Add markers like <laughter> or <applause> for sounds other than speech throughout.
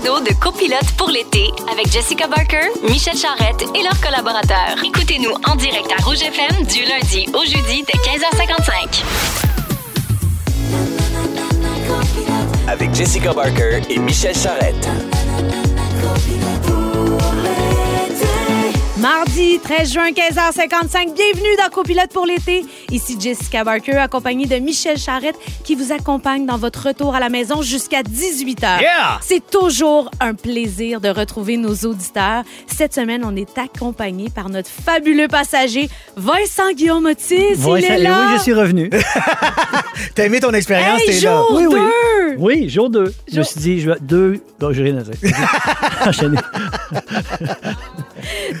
de copilote pour l'été avec Jessica Barker, Michel Charrette et leurs collaborateurs. Écoutez-nous en direct à Rouge FM du lundi au jeudi dès 15h55. Avec Jessica Barker et Michel Charrette. Mardi 13 juin, 15h55. Bienvenue dans Copilote pour l'été. Ici Jessica Barker, accompagnée de Michel Charrette, qui vous accompagne dans votre retour à la maison jusqu'à 18h. Yeah! C'est toujours un plaisir de retrouver nos auditeurs. Cette semaine, on est accompagné par notre fabuleux passager, Vincent Guillaume Otis. Ouais, Il est là. Oui, je suis revenu. <laughs> <laughs> T'as aimé ton expérience, Hey, t'es là. jour Oui, oui. deux. Oui, jour 2. Je me suis dit, je vais deux. Non, j'ai rien à dire. <laughs>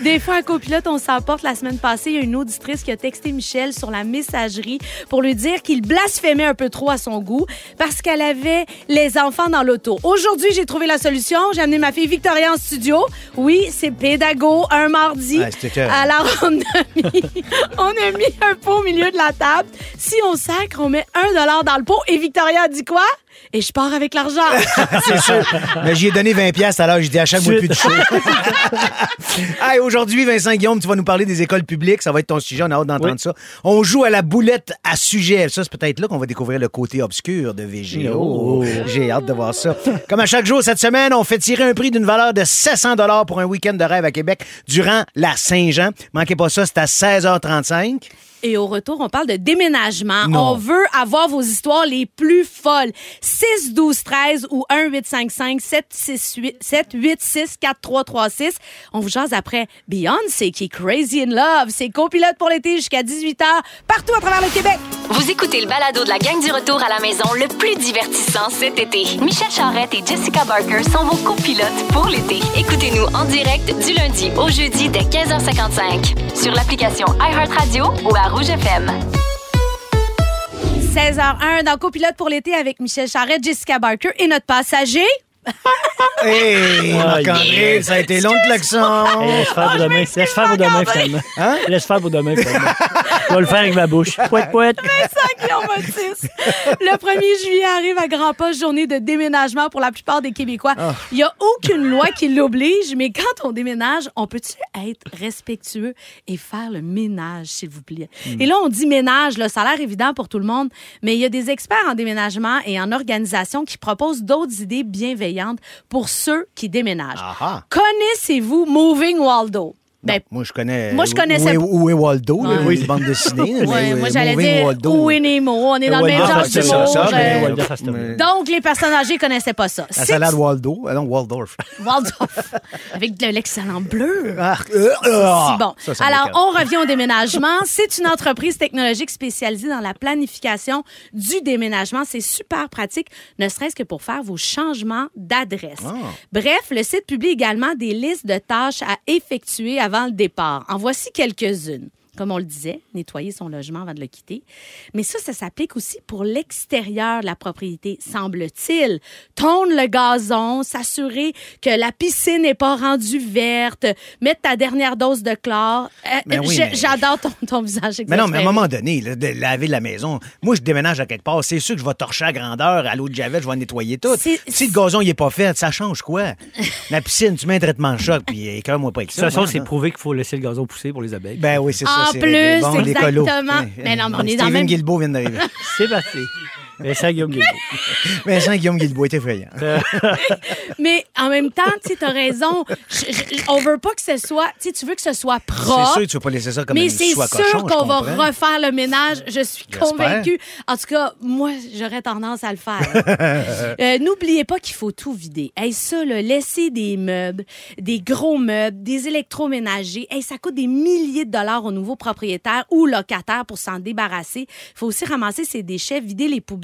Des fois, à copilote, on s'emporte. La semaine passée, il y a une auditrice qui a texté Michel sur la messagerie pour lui dire qu'il blasphémait un peu trop à son goût parce qu'elle avait les enfants dans l'auto. Aujourd'hui, j'ai trouvé la solution. J'ai amené ma fille Victoria en studio. Oui, c'est pédago un mardi. Ouais. Alors, on a, mis, on a mis un pot au milieu de la table. Si on sacre, on met un dollar dans le pot. Et Victoria a dit quoi? Et je pars avec l'argent. <laughs> C'est sûr. Mais j'y ai donné 20 pièces alors j'ai dit achète-moi plus de <laughs> show. hey, aujourd'hui, Vincent Guillaume, tu vas nous parler des écoles publiques. Ça va être ton sujet. On a hâte d'entendre Oui. ça. On joue à la boulette à sujet. Ça, c'est peut-être là qu'on va découvrir le côté obscur de VGO. Oh. J'ai hâte de voir ça. Comme à chaque jour cette semaine, on fait tirer un prix d'une valeur de 700 pour un week-end de rêve à Québec durant la Saint-Jean. Manquez pas ça, c'est à 16h35. Et au retour, on parle de déménagement. Non. On veut avoir vos histoires les plus folles. 6 12 13 ou 1 855 768 786 4336. On vous jase après Beyoncé qui est Crazy in Love. C'est copilote pour l'été jusqu'à 18h partout à travers le Québec. Vous écoutez le balado de la gang du retour à la maison le plus divertissant cet été. Michel Charrette et Jessica Barker sont vos copilotes pour l'été. Écoutez-nous en direct du lundi au jeudi dès 15h55 sur l'application iHeartRadio ou à Rouge FM. 16h01 dans copilote pour l'été avec Michel Charrette, Jessica Barker et notre passager. Hey, Marc-André, ça a été long le klaxon. Hey, laisse faire pour demain. Laisse faire pour demain, finalement. Hein? Laisse faire pour demain, finalement. Je vais le faire avec ma bouche. Pouette, pouette. Guillaume Otis. Le 1er juillet arrive à grands pas, journée de déménagement pour la plupart des Québécois. Il n'y a aucune loi qui l'oblige, mais quand on déménage, on peut-tu être respectueux et faire le ménage, s'il vous plaît? Et là, on dit ménage, là, ça a l'air évident pour tout le monde, mais il y a des experts en déménagement et en organisation qui proposent d'autres idées bienveillantes pour ceux qui déménagent. Ah ah. Connaissez-vous Moving Waldo? Ben, Moi, je connais. Moi, je connaissais- Où est, où est Waldo, là, Ouais. une bande dessinée. là, <laughs> ouais, mais, moi, euh, j'allais dire Waldo. où est Nemo? On est dans le même genre d'humour. euh. Donc, les personnes âgées connaissaient pas ça. La salade Waldo. Ah non, Waldorf. Waldorf. <laughs> Avec de l'excellent bleu. Ah, euh, ah. Si bon. Ça, ça Alors, on revient au déménagement. C'est une entreprise technologique spécialisée dans la planification du déménagement. C'est super pratique, ne serait-ce que pour faire vos changements d'adresse. Ah. Bref, le site publie également des listes de tâches à effectuer avant le départ. En voici quelques-unes. Comme on le disait, nettoyer son logement avant de le quitter. Mais ça, ça s'applique aussi pour l'extérieur de la propriété, semble-t-il. Tondre le gazon, s'assurer que la piscine n'est pas rendue verte, mettre ta dernière dose de chlore. Euh, Mais oui, je- mais- J'adore ton, ton visage. Mais non, mais à un moment donné, là, de laver la maison, moi, je déménage à quelque part. C'est sûr que je vais torcher à grandeur, à l'eau de javel, je vais nettoyer tout. Si le gazon, il est pas fait, ça change quoi? <laughs> la piscine, tu mets un traitement de choc, puis écœure-moi pas avec De ça. toute façon, c'est prouvé qu'il faut laisser le gazon pousser pour les abeilles. Ben oui, c'est ça. En plus. Bon, exactement. Mais non, mais on est dans Steven le même- Guilbeault vient d'arriver. C'est ça, Guillaume Guilbeault. <laughs> Vincent Guillaume Guilbeault est effrayant. <laughs> Mais en même temps, tu t'as raison. Je- je- on veut pas que ce soit. Tu veux que ce soit C'est propre. sûr que tu vas pas laisser ça comme mais une c'est sûr qu'on va refaire le ménage. Je suis convaincue. En tout cas, moi, j'aurais tendance à le faire. <laughs> Euh, N'oubliez pas qu'il faut tout vider. Hey, ça, là, laisser des meubles, des gros meubles, des électroménagers, hey, ça coûte des milliers de dollars aux nouveaux propriétaires ou locataires pour s'en débarrasser. Il faut aussi ramasser ses déchets, vider les poubelles,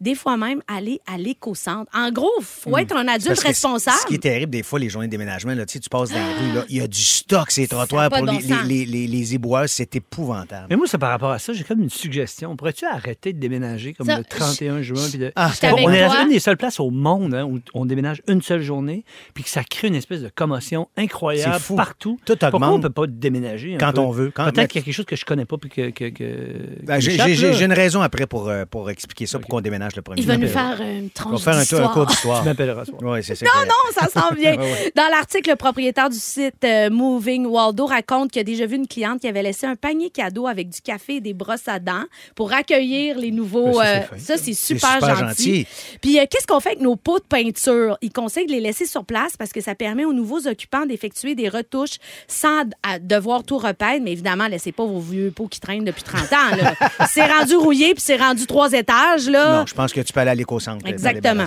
des fois même aller à l'éco-centre. En gros, faut être un adulte Hmm. Parce que responsable. Ce qui est terrible, des fois, les journées de déménagement, là, tu sais, tu passes dans la rue, là, il y a du stock, ces trottoirs pour les, bon les, les, les éboueurs, c'est épouvantable. Mais moi, c'est par rapport à ça, j'ai comme une suggestion. Pourrais-tu arrêter de déménager comme Ça, le 31 juin? Puis de... Ah, avec on est une des seules places au monde hein, où on déménage une seule journée, puis que ça crée une espèce de commotion incroyable fou. partout. Tout Pourquoi augmente. on peut pas déménager un Quand peu? on veut. Peut-être qu'il y a quelque chose que je connais pas puis que... que, que- Ben, j'ai une raison après pour, euh, pour expliquer ça, pour qu'on déménage le premier. Il va nous faire une On tranche va faire un, tour- un d'histoire. cours d'histoire. Tu m'appelleras ce soir. Oui, c'est ça. Non, non, ça s'en <laughs> vient. Dans l'article, le propriétaire du site euh, Moving Waldo raconte qu'il a déjà vu une cliente qui avait laissé un panier cadeau avec du café et des brosses à dents pour accueillir les nouveaux. Ça, c'est euh, ça, c'est super, super gentil. gentil. Puis, euh, qu'est-ce qu'on fait avec nos pots de peinture? Il conseille de les laisser sur place parce que ça permet aux nouveaux occupants d'effectuer des retouches sans devoir tout repeindre. Mais évidemment, laissez pas vos vieux pots qui traînent depuis 30 ans. là. <laughs> c'est rendu rouillé puis c'est rendu trois étages. Là. Non, je pense que tu peux aller à l'éco-centre. t'en Exactement.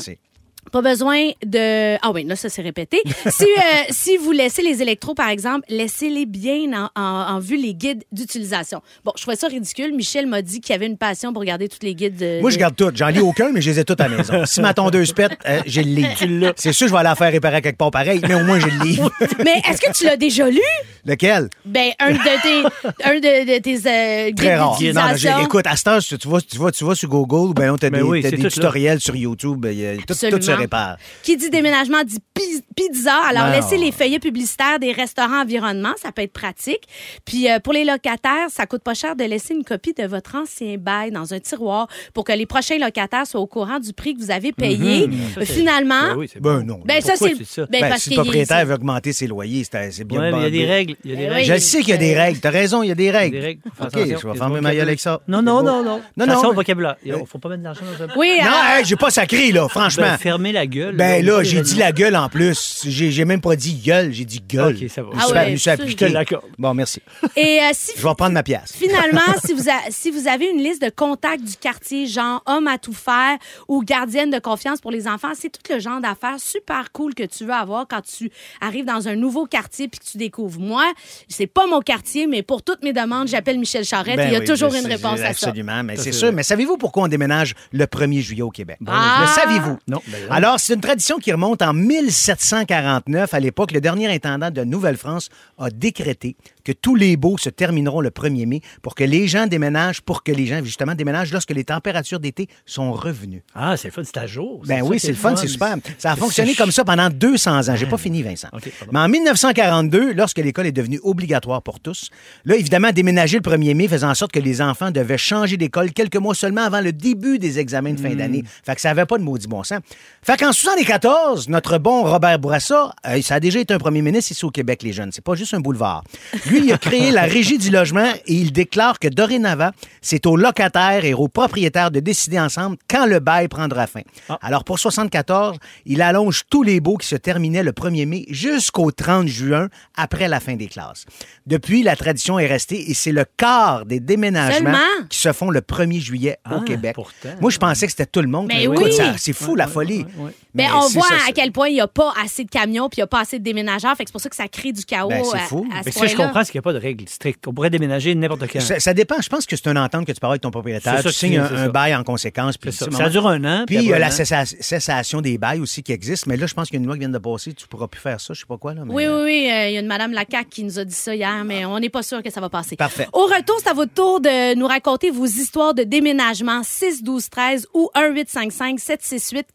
Pas besoin de. Ah oui, là, ça s'est répété. si, euh, <laughs> si vous laissez les électros, par exemple, laissez-les bien en, en- en vue les guides d'utilisation. Bon, je trouvais ça ridicule. Michel m'a dit qu'il y avait une passion pour regarder tous les guides. De, Moi, je de- garde tout. J'en lis aucun, mais je les ai toutes à la maison. Si ma tondeuse pète, euh, j'ai le livre. C'est sûr, je vais aller la faire réparer quelque part pareil, mais au moins, j'ai le livre. Mais est-ce que tu l'as déjà lu? Lequel? Ben, un de tes, <laughs> un de, de tes euh, guides Très rare. Non, non, j'ai- d'utilisation. écoute, à ce temps, tu, vas, tu, vas, tu vas sur Google, ben non, t'as Ben des, oui, t'as c'est des tout là. tutoriels sur YouTube. il y a- tout, tout se Répare. Qui dit déménagement dit pi- pizza. Alors, Non. laissez les feuillets publicitaires des restaurants environnement. Ça peut être pratique. Puis, euh, pour les locataires, ça coûte pas cher de laisser une copie de votre ancien bail dans un tiroir pour que les prochains locataires soient au courant du prix que vous avez payé. Ça, c'est- Finalement, Ben oui, Ben non. ben, ça, c'est. tu? Ben, Ben, parce si le propriétaire veut augmenter ses loyers, c'est bien Ouais, mais il y a des règles. Il y a des règles. Je sais qu'il y a des règles. T'as raison, il y a des règles. Des règles. Fais OK, je vais fermer ma gueule avec ça. Non, non, non, non. Non, Attention non. au vocabulaire. Il faut pas mettre de l'argent dans un Oui, Non, j'ai pas sacré, là, franchement. Ben, la gueule. Ben là, j'ai dit la gueule en plus. J'ai j'ai même pas dit gueule, j'ai dit gueule. OK, ça va. Je Ah ouais, ça, je te l'accorde. Bon, merci. Et euh, si Je vais reprendre ma pièce. <laughs> Finalement, si vous, a- <laughs> si vous avez une liste de contacts du quartier, genre homme à tout faire ou gardienne de confiance pour les enfants, c'est tout le genre d'affaires super cool que tu veux avoir quand tu arrives dans un nouveau quartier puis que tu découvres. Moi, c'est pas mon quartier, mais pour toutes mes demandes, j'appelle Michel Charrette Ben et il y a oui, toujours je une sais, réponse à ça. Absolument, mais c'est sûr. Mais savez-vous pourquoi on déménage le 1er juillet au Québec? Ah! Le saviez-vous? Non, ben non. Alors, c'est une tradition qui remonte en 1749. À l'époque, le dernier intendant de Nouvelle-France a décrété que tous les baux se termineront le 1er mai pour que les gens déménagent, pour que les gens, justement, déménagent lorsque les températures d'été sont revenues. Ah, c'est le fun, c'est à jour. Ben oui, c'est est le fun, c'est super. Ça a fonctionné comme ça pendant 200 ans. J'ai pas fini, Vincent. OK, pardon. Mais en 1942, lorsque l'école est devenue obligatoire pour tous, là, évidemment, déménager le 1er mai faisait en sorte que les enfants devaient changer d'école quelques mois seulement avant le début des examens de fin Hmm. d'année. Fait que ça avait pas de maudit bon sens. Fait qu'en 74, notre bon Robert Bourassa, euh, ça a déjà été un premier ministre ici au Québec, les jeunes. C'est pas juste un boulevard. Lui, il a créé la Régie du logement et il déclare que dorénavant, c'est aux locataires et aux propriétaires de décider ensemble quand le bail prendra fin. Ah. Alors, pour 74, il allonge tous les baux qui se terminaient le 1er mai jusqu'au 30 juin après la fin des classes. Depuis, la tradition est restée et c'est le quart des déménagements Seulement? qui se font le 1er juillet au Ah, Québec. pourtant. Moi, je pensais que c'était tout le monde. Mais Écoute, oui. ça- c'est fou, la folie. Ben, Mais on voit ça, à quel point il n'y a pas assez de camions puis il n'y a pas assez de déménageurs. Fait que c'est pour ça que ça crée du chaos Ben, c'est à- fou. à, ce Mais ce que je comprends, c'est qu'il n'y a pas de règles strictes. On pourrait déménager n'importe quand. Ça, ça dépend. Je pense que c'est une entente que tu avoir avec ton propriétaire. Tu signes un, bail en conséquence. Puis, ça. Ça dure un an. Puis il y a la cessa- cessation des bails aussi qui existe. Mais là, je pense qu'il y a une loi qui vient de passer. Tu pourras plus faire ça. Je sais pas quoi. Là, mais- Oui, oui, oui. euh, Il y a une Madame Lacac qui nous a dit ça hier, mais on n'est pas sûr que ça va passer. Parfait. Au retour, c'est à votre tour de nous raconter vos histoires de déménagement 6 12 13 ou 1 855 768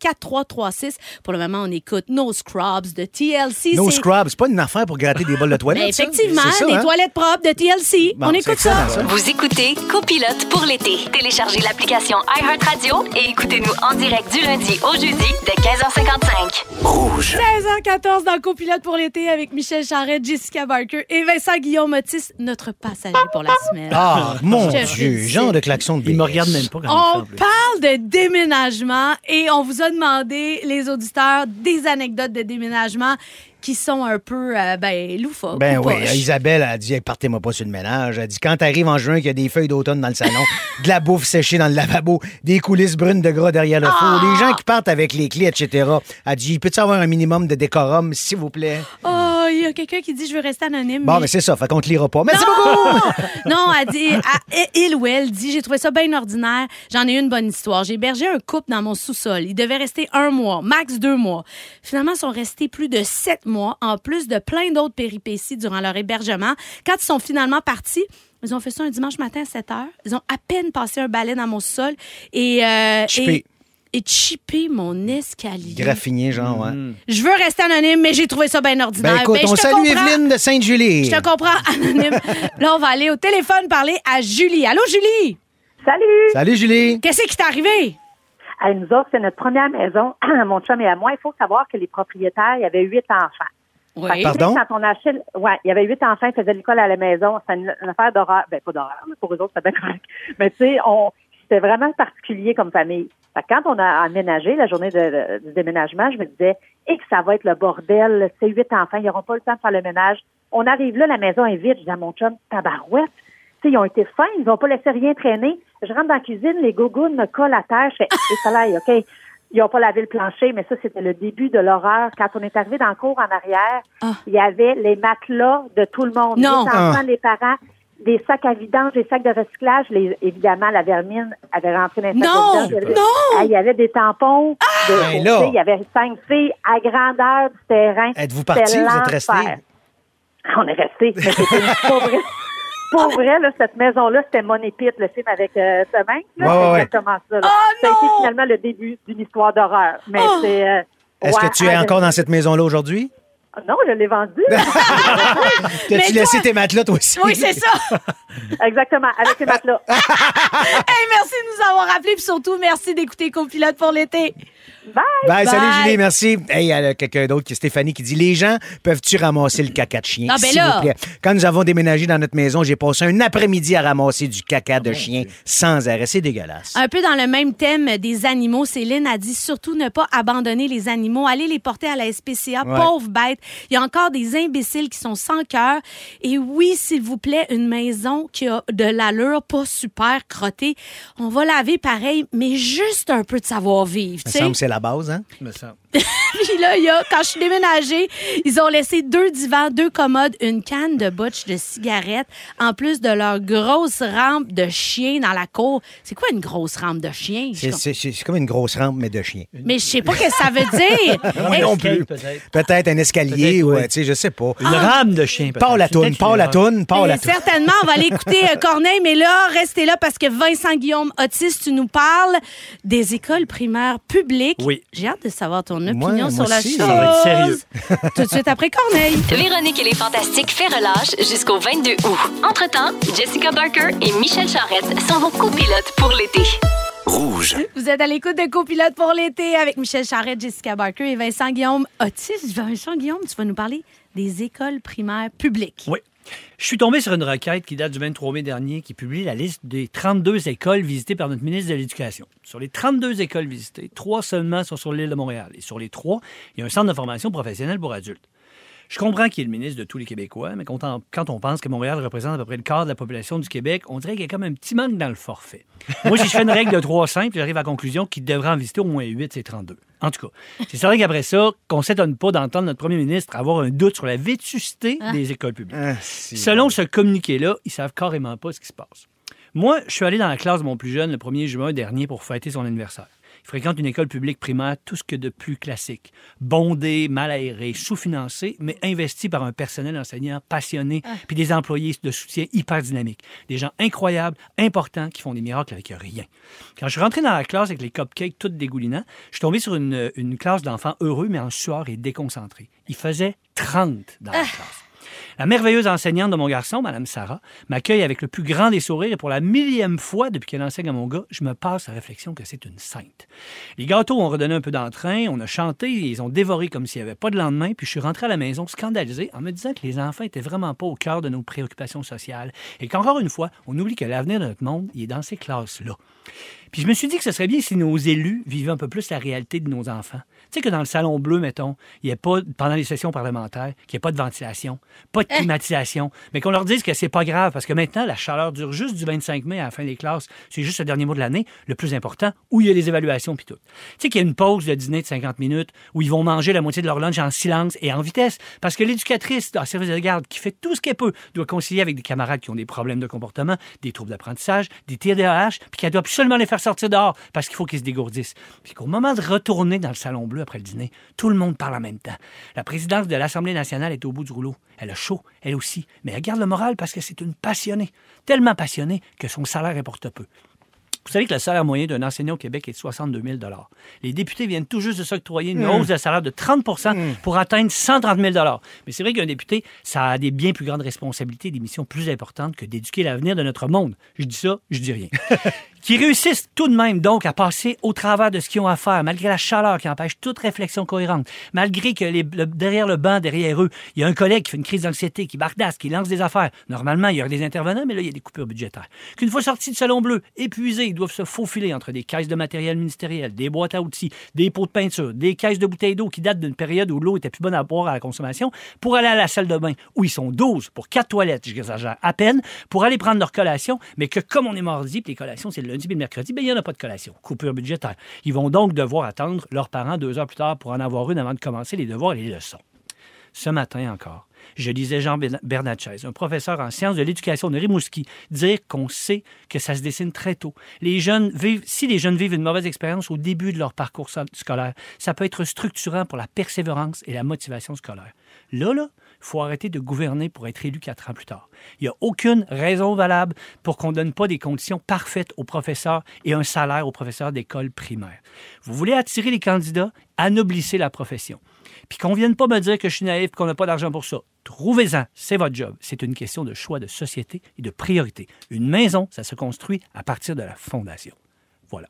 4336. Pour le moment, on écoute No Scrubs de TLC. No C'est- Scrub, c'est pas une affaire pour gratter des bols de toilette. Ben, effectivement, ça, des hein? toilettes propres de TLC. Bon, on écoute ça. Vous écoutez Copilote pour l'été. Téléchargez l'application iHeartRadio et écoutez-nous en direct du lundi au jeudi dès 15h55. Rouge. 16h14 dans Copilote pour l'été avec Michel Charette, Jessica Barker et Vincent Guillaume Otis, notre passager pour la semaine. Ah, mon Je Dieu, genre de klaxon de Il me regarde même pas quand On parle de déménagement et on vous a demandé, les auditeurs, des anecdotes de déménagement qui sont un peu, euh, ben, loufoques. Ben ou oui, poches. Isabelle a dit partez-moi pas sur le ménage. Elle dit quand t'arrives en juin qu'il y a des feuilles d'automne dans le salon, <laughs> de la bouffe séchée dans le lavabo, des coulisses brunes de gras derrière le four, Ah! des gens qui partent avec les clés, etc. Elle dit peut-il avoir un minimum de décorum, s'il vous plaît? Oh, il y a quelqu'un qui dit je veux rester anonyme. Bon, mais- mais c'est ça, fait qu'on te lira pas. Merci beaucoup! non, <laughs> non, elle dit, elle- il ou elle dit, j'ai trouvé ça bien ordinaire. J'en ai une bonne histoire. J'ai hébergé un couple dans mon sous-sol. Ils devaient rester un mois, max deux mois. Finalement, ils sont restés plus de sept mois, en plus de plein d'autres péripéties durant leur hébergement. Quand ils sont finalement partis, ils ont fait ça un dimanche matin à 7 heures. Ils ont à peine passé un balai dans mon sol et, euh, Chippé. et, mon escalier. Graffiné, genre, ouais. Je veux rester anonyme, mais j'ai trouvé ça bien ordinaire. Ben écoute, Ben, on te salue comprends. Evelyne de Sainte-Julie. Je te comprends, <laughs> anonyme. Là, on va aller au téléphone parler à Julie. Allô, Julie? Salut! Salut Julie. Qu'est-ce qui t'est arrivé? À nous autres, c'est notre première maison, à <clears throat> mon chum et à moi. Il faut savoir que les propriétaires, il y avait huit enfants. Oui. Pardon? Quand on achetait, ouais, il y avait huit enfants, ils faisaient l'école à la maison. C'était une, une affaire d'horreur. Ben, pas d'horreur, mais pour eux autres, c'était bien correct. Mais tu sais, on, c'était vraiment particulier comme famille. Fait que quand on a aménagé la journée de, de- du déménagement, je me disais, et que ça va être le bordel, ces huit enfants, ils n'auront pas le temps de faire le ménage. On arrive là, la maison est vide. Je dis à mon chum, tabarouette. Tu sais, ils ont été fins, ils n'ont pas laissé rien traîner. Je rentre dans la cuisine, les gougounes me collent à terre. Je fais, <laughs> et soleil, OK? Ils n'ont pas lavé le plancher, mais ça, c'était le début de l'horreur. Quand on est arrivé dans le cours en arrière, Ah. il y avait les matelas de tout le monde. Non. Les enfants, Ah. les parents, des sacs à vidange, des sacs de recyclage. Les, évidemment, la vermine avait rentré dans les sacs Non, de vidange. Il y avait- non. Ah, Il y avait des tampons. de Ben là. Il y avait cinq filles à grandeur du terrain. Êtes-vous partis? Vous êtes restés? On est restés. Mais c'était. <laughs> Pour vrai, là, cette maison-là, c'était Money Pit, le film avec euh, là. Ouais, ouais, c'est ouais. exactement ça. là. Oh ça a été finalement le début d'une histoire d'horreur. Mais Oh! c'est. euh, Est-ce ouais, que tu es ah, encore dans cette maison-là aujourd'hui? Non, je l'ai vendu. <laughs> T'as-tu laissé tes matelas, toi aussi? Oui, c'est ça. <laughs> Exactement, avec les matelas. <laughs> Hey, merci de nous avoir appelés, puis surtout, merci d'écouter Copilote pour l'été. Bye! Bye, salut. Julie, merci. Hey, il y a quelqu'un d'autre qui est Stéphanie qui dit Les gens peuvent-tu ramasser le caca de chien? Ah, ben s'il là. vous plaît? Quand nous avons déménagé dans notre maison, j'ai passé un après-midi à ramasser du caca de chien sans arrêt. C'est dégueulasse. Un peu dans le même thème des animaux, Céline a dit surtout ne pas abandonner les animaux, allez les porter à la SPCA, Ouais. pauvres bêtes. Il y a encore des imbéciles qui sont sans cœur. Et oui, s'il vous plaît, une maison qui a de l'allure, pas super crottée, on va laver pareil, mais juste un peu de savoir-vivre. C'est la base, hein? me semble. <laughs> Puis là, il y a, quand je suis déménagée, ils ont laissé deux divans, deux commodes, une canne de butch de cigarettes, en plus de leur grosse rampe de chien dans la cour. C'est quoi une grosse rampe de chien? C'est- C'est comme une grosse rampe, mais de chien. Mais je sais pas ce que ça veut dire. Moi <laughs> Hey, non plus. peut-être. Peut-être un escalier Peut-être, ou, oui. euh, tu sais, je sais pas. Une rame de chien. peut-être. Pas la toune, pas la toune, pas la toune. certainement, on va aller écouter euh, Corneille, mais là, restez là parce que Vincent Guillaume Otis, tu nous parles des écoles primaires publiques. Oui. J'ai hâte de savoir ton opinion moi sur la aussi. chose. Ça va être sérieux. <laughs> Tout de suite après Corneille. Véronique et les Fantastiques fait relâche jusqu'au 22 août. Entre-temps, Jessica Barker et Michel Charrette sont vos copilotes pour l'été. Rouge. Vous êtes à l'écoute de Copilote pour l'été avec Michel Charrette, Jessica Barker et Vincent Guillaume Otis. Vincent Guillaume, tu vas nous parler des écoles primaires publiques. Oui. Je suis tombé sur une requête qui date du 23 mai dernier qui publie la liste des 32 écoles visitées par notre ministre de l'Éducation. Sur les 32 écoles visitées, trois seulement sont sur l'île de Montréal. Et sur les trois, il y a un centre de formation professionnelle pour adultes. Je comprends qu'il est le ministre de tous les Québécois, mais quand on, quand on pense que Montréal représente à peu près le quart de la population du Québec, on dirait qu'il y a comme un petit manque dans le forfait. <laughs> Moi, si je fais une règle de 3 simples, j'arrive à la conclusion qu'il devrait en visiter au moins 8, c'est 32. En tout cas, c'est certain qu'après ça, qu'on ne s'étonne pas d'entendre notre premier ministre avoir un doute sur la vétusté des écoles publiques. Ah. Selon ce communiqué-là, ils savent carrément pas ce qui se passe. Moi, je suis allé dans la classe de mon plus jeune le 1er juin dernier pour fêter son anniversaire. Il fréquente une école publique primaire, tout ce que de plus classique. Bondé, mal aéré, sous-financé, mais investi par un personnel enseignant passionné, puis des employés de soutien hyper dynamiques. Des gens incroyables, importants, qui font des miracles avec rien. Quand je suis rentré dans la classe avec les cupcakes toutes dégoulinants, je suis tombé sur une, une classe d'enfants heureux, mais en sueur et déconcentrés. Il faisait 30 dans la classe. La merveilleuse enseignante de mon garçon, Mme Sarah, m'accueille avec le plus grand des sourires et pour la millième fois depuis qu'elle enseigne à mon gars, je me passe la réflexion que c'est une sainte. Les gâteaux ont redonné un peu d'entrain, on a chanté, ils ont dévoré comme s'il n'y avait pas de lendemain, puis je suis rentré à la maison scandalisé en me disant que les enfants étaient vraiment pas au cœur de nos préoccupations sociales et qu'encore une fois, on oublie que l'avenir de notre monde, est dans ces classes-là. Puis je me suis dit que ce serait bien si nos élus vivaient un peu plus la réalité de nos enfants. Tu sais que dans le salon bleu, mettons, il n'y a pas, pendant les sessions parlementaires, qu'il n'y ait pas de ventilation, pas de climatisation, mais qu'on leur dise que c'est pas grave parce que maintenant, la chaleur dure juste du 25 mai à la fin des classes. C'est juste le dernier mois de l'année, le plus important, où il y a les évaluations puis tout. Tu sais qu'il y a une pause de dîner de 50 minutes où ils vont manger la moitié de leur lunch en silence et en vitesse parce que l'éducatrice en service de garde qui fait tout ce qu'elle peut doit concilier avec des camarades qui ont des problèmes de comportement, des troubles d'apprentissage, des TDAH, puis qu'elle doit absolument les faire sortir dehors parce qu'il faut qu'ils se dégourdissent. Puis qu'au moment de retourner dans le salon bleu après le dîner, tout le monde parle en même temps. La présidente de l'Assemblée nationale est au bout du rouleau. Elle a chaud, elle aussi, mais elle garde le moral parce que c'est une passionnée. Tellement passionnée que son salaire importe peu. Vous savez que le salaire moyen d'un enseignant au Québec est de 62 000 Les députés viennent tout juste de s'octroyer une hausse de salaire de 30% pour atteindre 130 000 Mais c'est vrai qu'un député, ça a des bien plus grandes responsabilités, des missions plus importantes que d'éduquer l'avenir de notre monde. Je dis ça, je dis rien. <laughs> qui réussissent tout de même donc à passer au travers de ce qu'ils ont à faire, malgré la chaleur qui empêche toute réflexion cohérente, malgré que derrière le banc, derrière eux, il y a un collègue qui fait une crise d'anxiété, qui bardasse, qui lance des affaires. Normalement, il y aurait des intervenants, mais là, il y a des coupures budgétaires. Qu'une fois sortis du salon bleu, épuisés, ils doivent se faufiler entre des caisses de matériel ministériel, des boîtes à outils, des pots de peinture, des caisses de bouteilles d'eau qui datent d'une période où l'eau était plus bonne à boire à la consommation, pour aller à la salle de bain, où ils sont 12 pour quatre toilettes, j'exagère à peine, pour aller prendre leur collation, mais que comme on est mardi, les collations, c'est lundi mercredi, ben, il n'y en a pas de collation. Coupure budgétaire. Ils vont donc devoir attendre leurs parents deux heures plus tard pour en avoir une avant de commencer les devoirs et les leçons. Ce matin encore, je lisais Jean Bern- Bernatchez, un professeur en sciences de l'éducation de Rimouski, dire qu'on sait que ça se dessine très tôt. Les jeunes vivent, si les jeunes vivent une mauvaise expérience au début de leur parcours scolaire, ça peut être structurant pour la persévérance et la motivation scolaire. Là, là, faut arrêter de gouverner pour être élu quatre ans plus tard. Il n'y a aucune raison valable pour qu'on ne donne pas des conditions parfaites aux professeurs et un salaire aux professeurs d'école primaire. Vous voulez attirer les candidats, anoblissez la profession. Puis qu'on vienne pas me dire que je suis naïf qu'on n'a pas d'argent pour ça. Trouvez-en, c'est votre job. C'est une question de choix de société et de priorité. Une maison, ça se construit à partir de la fondation. Voilà.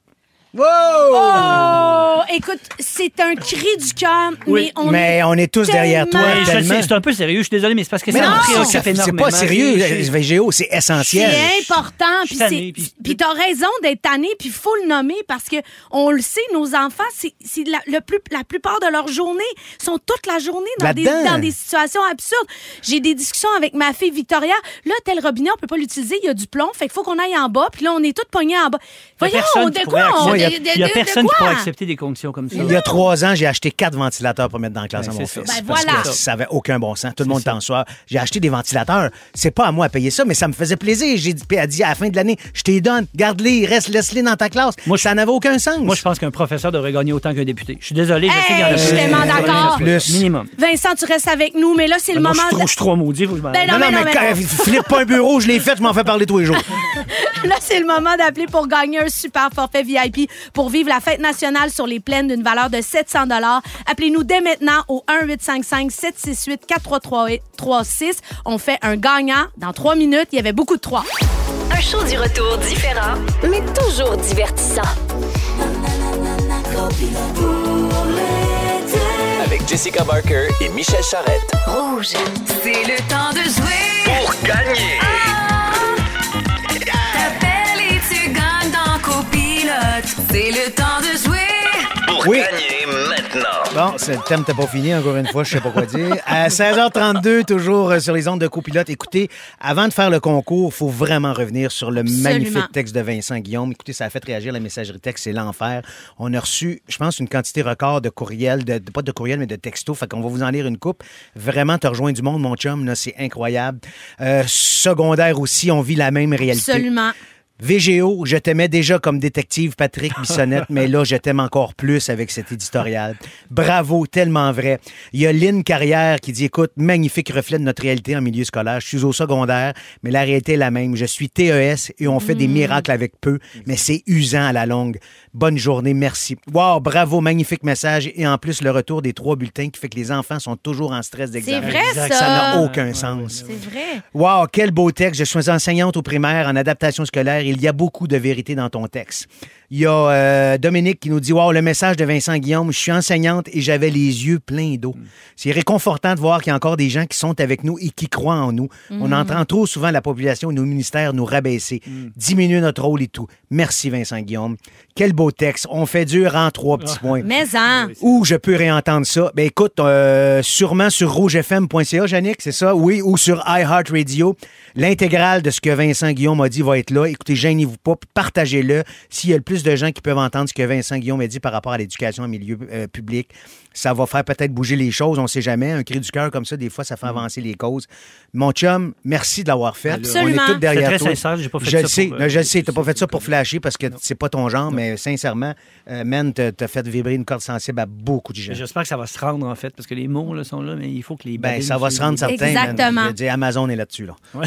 Wow! Oh, écoute, c'est un cri du cœur, mais on mais est on est tous derrière toi, tellement- Mais je tellement. sais, c'est un peu sérieux, je suis désolé, mais c'est parce que Mais ça non, me ça, préoccupe ça- c'est énormément. pas sérieux, je- VGO, c'est essentiel. C'est important, puis tanné, c'est- puis- puis t'as raison d'être tanné, puis il faut le nommer parce que on le sait, nos enfants, c'est c'est la, le plus, la plupart de leur journée sont toute la journée dans des, Là-dedans. dans des situations absurdes. J'ai des discussions avec ma fille Victoria. Là, tel robinet, on peut pas l'utiliser, il y a du plomb, fait qu'il faut qu'on aille en bas, puis là, on est toutes pognés en bas. Voyons, personne de quoi on... accepter- il y a personne qui pourrait accepter des conditions comme ça. Il y a trois ans, j'ai acheté quatre ventilateurs pour mettre dans la classe à Ben, mon c'est fils. ça. Ben, parce voilà. que ça avait aucun bon sens. Tout le monde t'en soit. J'ai acheté des ventilateurs. C'est pas à moi à payer ça, mais ça me faisait plaisir. J'ai dit, à la fin de l'année, je t'ai donne, garde-les, reste, laisse-les dans ta classe. Moi, ça n'avait aucun sens. Moi, je pense qu'un professeur devrait gagner autant qu'un député. Je suis désolé, je sais Hey, je suis tellement d'accord. Minimum. Vincent, tu restes avec nous, mais là, c'est le Moi, moment... je suis trop- maudit, faut que je m'en Ben non, non, mais flippe pas un bureau, je l'ai fait, je m'en fais parler tous les jours. <laughs> Là, c'est le moment d'appeler pour gagner un super forfait VIP pour vivre la fête nationale sur les plaines d'une valeur de 700 Appelez-nous dès maintenant au 1-855-768-4336. On fait un gagnant dans trois minutes. Il y avait beaucoup de trois. Un show du retour différent, mais toujours divertissant. Avec Jessica Barker et Michel Charrette. Rouge. C'est le temps de jouer. Pour gagner! C'est le temps de jouer. Pour Oui. gagner maintenant! Bon, c'est- le thème t'as pas fini, encore une fois, je sais pas quoi dire. À 16h32, toujours sur les ondes de copilote. Écoutez, avant de faire le concours, faut vraiment revenir sur le Absolument. magnifique texte de Vincent Guillaume. Écoutez, ça a fait réagir la messagerie texte, c'est l'enfer. On a reçu, je pense, une quantité record de courriels, de, de- pas de courriels, mais de textos. Fait qu'on va vous en lire une coupe. Vraiment, te rejoins du monde, mon chum, là, c'est incroyable. Euh, secondaire aussi, on vit la même réalité. Absolument. VGO, je t'aimais déjà comme détective Patrick Bissonnette, <laughs> mais là, je t'aime encore plus avec cet éditorial. Bravo, tellement vrai. Il y a Lynn Carrière qui dit, écoute, magnifique reflet de notre réalité en milieu scolaire. Je suis au secondaire, mais la réalité est la même. Je suis TES et on fait des miracles avec peu, mais c'est usant à la longue. Bonne journée, merci. Wow, bravo, magnifique message. Et en plus, le retour des trois bulletins qui fait que les enfants sont toujours en stress d'examen. vrai, Exact. ça. Ça n'a aucun sens. C'est vrai. Wow, quel beau texte. Je suis enseignante au primaire en adaptation scolaire. Il y a beaucoup de vérité dans ton texte. Il y a euh, Dominique qui nous dit Wow, le message de Vincent Guillaume, je suis enseignante et j'avais les yeux pleins d'eau. C'est réconfortant de voir qu'il y a encore des gens qui sont avec nous et qui croient en nous. On entend trop souvent la population et nos ministères nous rabaisser, diminuer notre rôle et tout. Merci Vincent Guillaume. Quel beau texte. On fait dur en trois petits points. Mais en. Où je peux réentendre ça? Ben écoute, euh, sûrement sur rougefm.ca, Yannick, c'est ça? Oui, ou sur iHeartRadio. L'intégrale de ce que Vincent Guillaume a dit va être là. Écoutez, gênez-vous pas, partagez-le. S'il y a le plus de gens qui peuvent entendre ce que Vincent Guillaume a dit par rapport à l'éducation en milieu euh, public, ça va faire peut-être bouger les choses, on sait jamais. Un cri du cœur comme ça, des fois, ça fait avancer les causes. Mon chum, merci de l'avoir fait. Absolument. On est tous derrière C'est très toi. sincère, j'ai pas fait je ça le sais, pour, euh, je le sais, t'as pas fait ça pour flasher parce que c'est pas ton genre, mais sincèrement, euh, man, t'as fait vibrer une corde sensible à beaucoup de gens. J'espère que ça va se rendre, en fait, parce que les mots là, sont là, mais il faut que les. Ben, ça va se rendre les- certain. man. Exactement. Je veux dire, Amazon est là-dessus. Là. <laughs>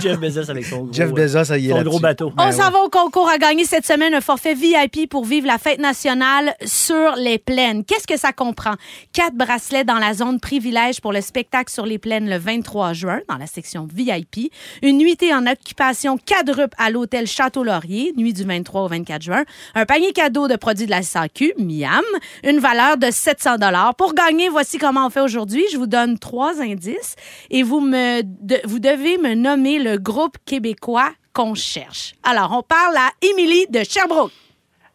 Jeff Bezos avec son <laughs> gros. Jeff Bezos, ça y est son gros bateau. On s'en va au concours à gagner cette semaine un forfait VIP pour vivre la fête nationale sur les plaines. Qu'est-ce que ça comprend? Quatre bracelets dans la zone privilège pour le spectacle sur les plaines le 23 juin dans la section VIP. Une nuitée en occupation quadruple à l'hôtel Château-Laurier, nuit du 23 au 24 juin. Un panier cadeau de produits de la SAQ, Miam, une valeur de 700 dollars. Pour gagner, voici comment on fait aujourd'hui. Je vous donne trois indices et vous me de- vous devez me nommer le groupe québécois qu'on cherche. Alors, on parle à Émilie de Sherbrooke.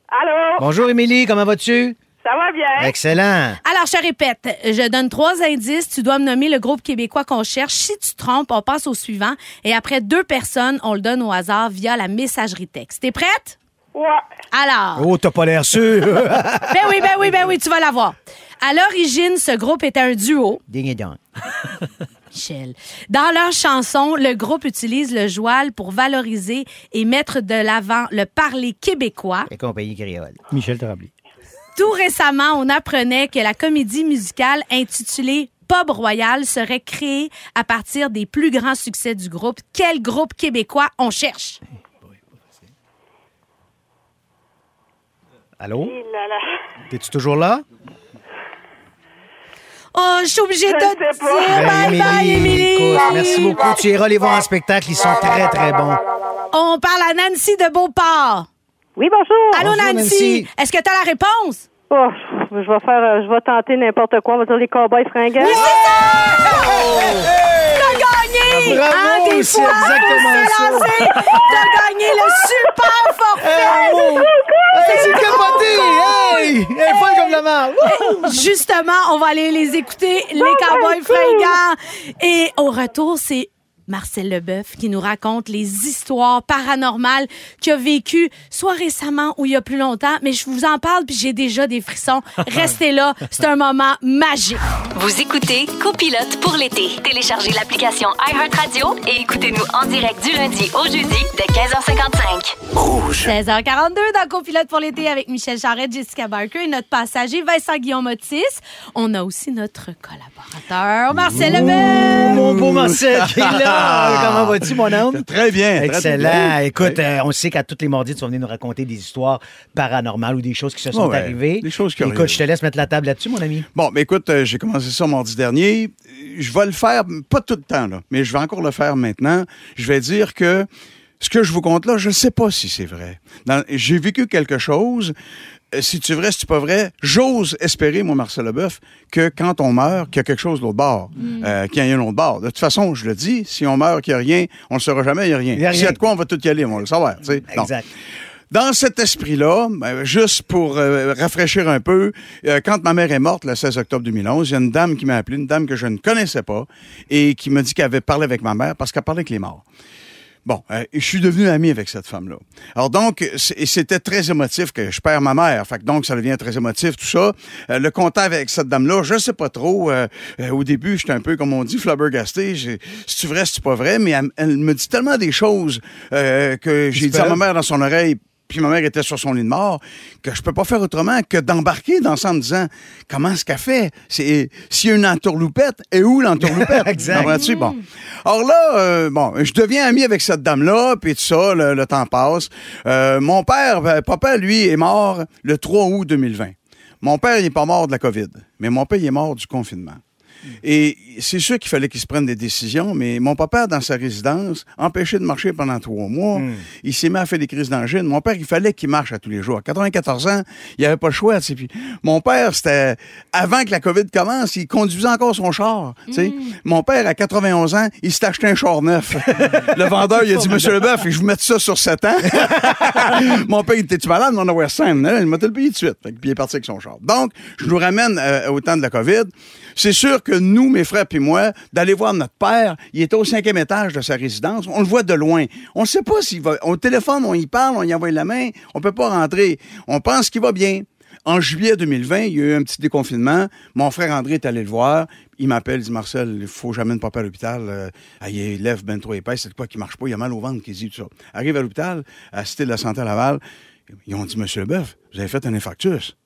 Allô? Bonjour, Émilie, comment vas-tu? Ça va bien? Excellent. Alors, je répète, je donne trois indices. Tu dois me nommer le groupe québécois qu'on cherche. Si tu te trompes, on passe au suivant. Et après deux personnes, on le donne au hasard via la messagerie texte. T'es prête? Ouais. Alors, Oh, t'as pas l'air sûr. <laughs> ben oui, ben oui, ben oui, tu vas l'avoir. À l'origine, ce groupe était un duo. Ding et dong. <laughs> Michel. Dans leur chanson, le groupe utilise le joual pour valoriser et mettre de l'avant le parler québécois. Les compagnies créoles. Michel Tremblay. Tout récemment, on apprenait que la comédie musicale intitulée Pub Royal serait créée à partir des plus grands succès du groupe. Quel groupe québécois on cherche? Allô? T'es-tu toujours là? Oh, je suis obligée de te dire bye bye, Émilie. écoute, merci beaucoup. Tu iras les voir en spectacle. Ils sont très, très bons. On parle à Nancy de Beauport. Oui, bonjour. Allô, Bonjour, Nancy. Nancy. Est-ce que tu as la réponse? Oh, je vais faire, je vais tenter n'importe quoi. On va dire les cowboys fringants. T'as gagné! Bravo, Hein, des fois, exactement lancé. T'as gagné le super forfait! Oh! C'est capoté! Hey! Elle folle comme la marde. Justement, on va aller les écouter, les cowboys fringants. Et au retour, c'est Marcel Leboeuf qui nous raconte les histoires paranormales qu'il a vécues, soit récemment ou il y a plus longtemps. Mais je vous en parle, puis j'ai déjà des frissons. <laughs> Restez là, c'est un moment magique. Vous écoutez Copilote pour l'été. Téléchargez l'application iHeartRadio et écoutez-nous en direct du lundi au jeudi dès 15h55. 16h42 dans Copilote pour l'été avec Michel Charette, Jessica Barker et notre passager Vincent Guillaume Otis. On a aussi notre collaborateur Marcel Leboeuf. Mon beau Marcel qui est là. Comment vas-tu, mon homme? Très bien. très Excellent. bien. Écoute, euh, on sait qu'à toutes les mardis, tu vas venir nous raconter des histoires paranormales ou des choses qui se sont Ouais, arrivées. des choses Écoute, je te laisse mettre la table là-dessus, mon ami. Bon, mais écoute, euh, j'ai commencé ça mardi dernier. Je vais le faire, pas tout le temps, là, mais je vais encore le faire maintenant. Je vais dire que ce que je vous compte là, je ne sais pas si c'est vrai. J'ai vécu quelque chose. Euh, Si tu vrai, si tu pas vrai, j'ose espérer, moi, Marcel Leboeuf, que quand on meurt, qu'il y a quelque chose de l'autre bord, euh, qu'il y a un autre bord. De toute façon, je le dis, si on meurt, qu'il n'y a rien, on ne le saura jamais, il n'y a rien. Il y a S'il y a de quoi, on va tout y aller, on va le savoir. tu sais. Non. Exact. Dans cet esprit-là, ben, juste pour euh, rafraîchir un peu, euh, quand ma mère est morte le 16 octobre 2011, il y a une dame qui m'a appelé, une dame que je ne connaissais pas, et qui m'a dit qu'elle avait parlé avec ma mère parce qu'elle parlait avec les morts. Bon, euh, je suis devenu ami avec cette femme-là. Alors donc, c'était très émotif que je perds ma mère. Fait que donc, ça devient très émotif, tout ça. Euh, le contact avec cette dame-là, je sais pas trop. euh, euh, au début, j'étais un peu, comme on dit, flabbergasté. C'est-tu vrai, c'est pas vrai? Mais elle, elle me dit tellement des choses euh, que j'ai dit à ma mère dans son oreille, puis ma mère était sur son lit de mort, que je peux pas faire autrement que d'embarquer dans ça en me disant comment est-ce qu'elle fait? C'est s'il y a une entourloupette, et où l'entourloupette? <laughs> Exact. Comprends-tu? Bon. Alors là, euh, bon, je deviens ami avec cette dame-là, puis tout ça, le, le temps passe. Euh, mon père, ben, papa, lui, est mort le 3 août 2020. Mon père, il n'est pas mort de la COVID, mais mon père, il est mort du confinement. Et c'est sûr qu'il fallait qu'il se prenne des décisions, mais mon papa, dans sa résidence, empêché de marcher pendant trois mois, il s'est mis à faire des crises d'angine. Mon père, il fallait qu'il marche à tous les jours. À 94 ans, il avait pas le choix. Puis mon père, c'était avant que la COVID commence, il conduisait encore son char. sais. Mon père, à 91 ans, il s'est acheté un char neuf. <laughs> le vendeur, il a dit, Monsieur Leboeuf, je vous mets ça sur 7 ans. <laughs> Mon père, il était-tu malade? Non, on West Sam. Non, il m'a tout le payé de suite. Puis il est parti avec son char. Donc, je nous ramène euh, au temps de la COVID. C'est sûr que nous, mes frères puis moi, d'aller voir notre père, il était au cinquième étage de sa résidence. On le voit de loin. On ne sait pas s'il va. On téléphone, on y parle, on y envoie la main. On peut pas rentrer. On pense qu'il va bien. En juillet 2020, il y a eu un petit déconfinement. Mon frère André est allé le voir. Il m'appelle, il dit Marcel, il faut que j'amène papa à l'hôpital. Euh, il lève ben trop épais, c'est quoi qui marche pas, il a mal au ventre, qu'il dit tout ça. Arrive à l'hôpital, à la Cité de la Santé à Laval. Ils ont dit Monsieur Leboeuf, vous avez fait un infarctus.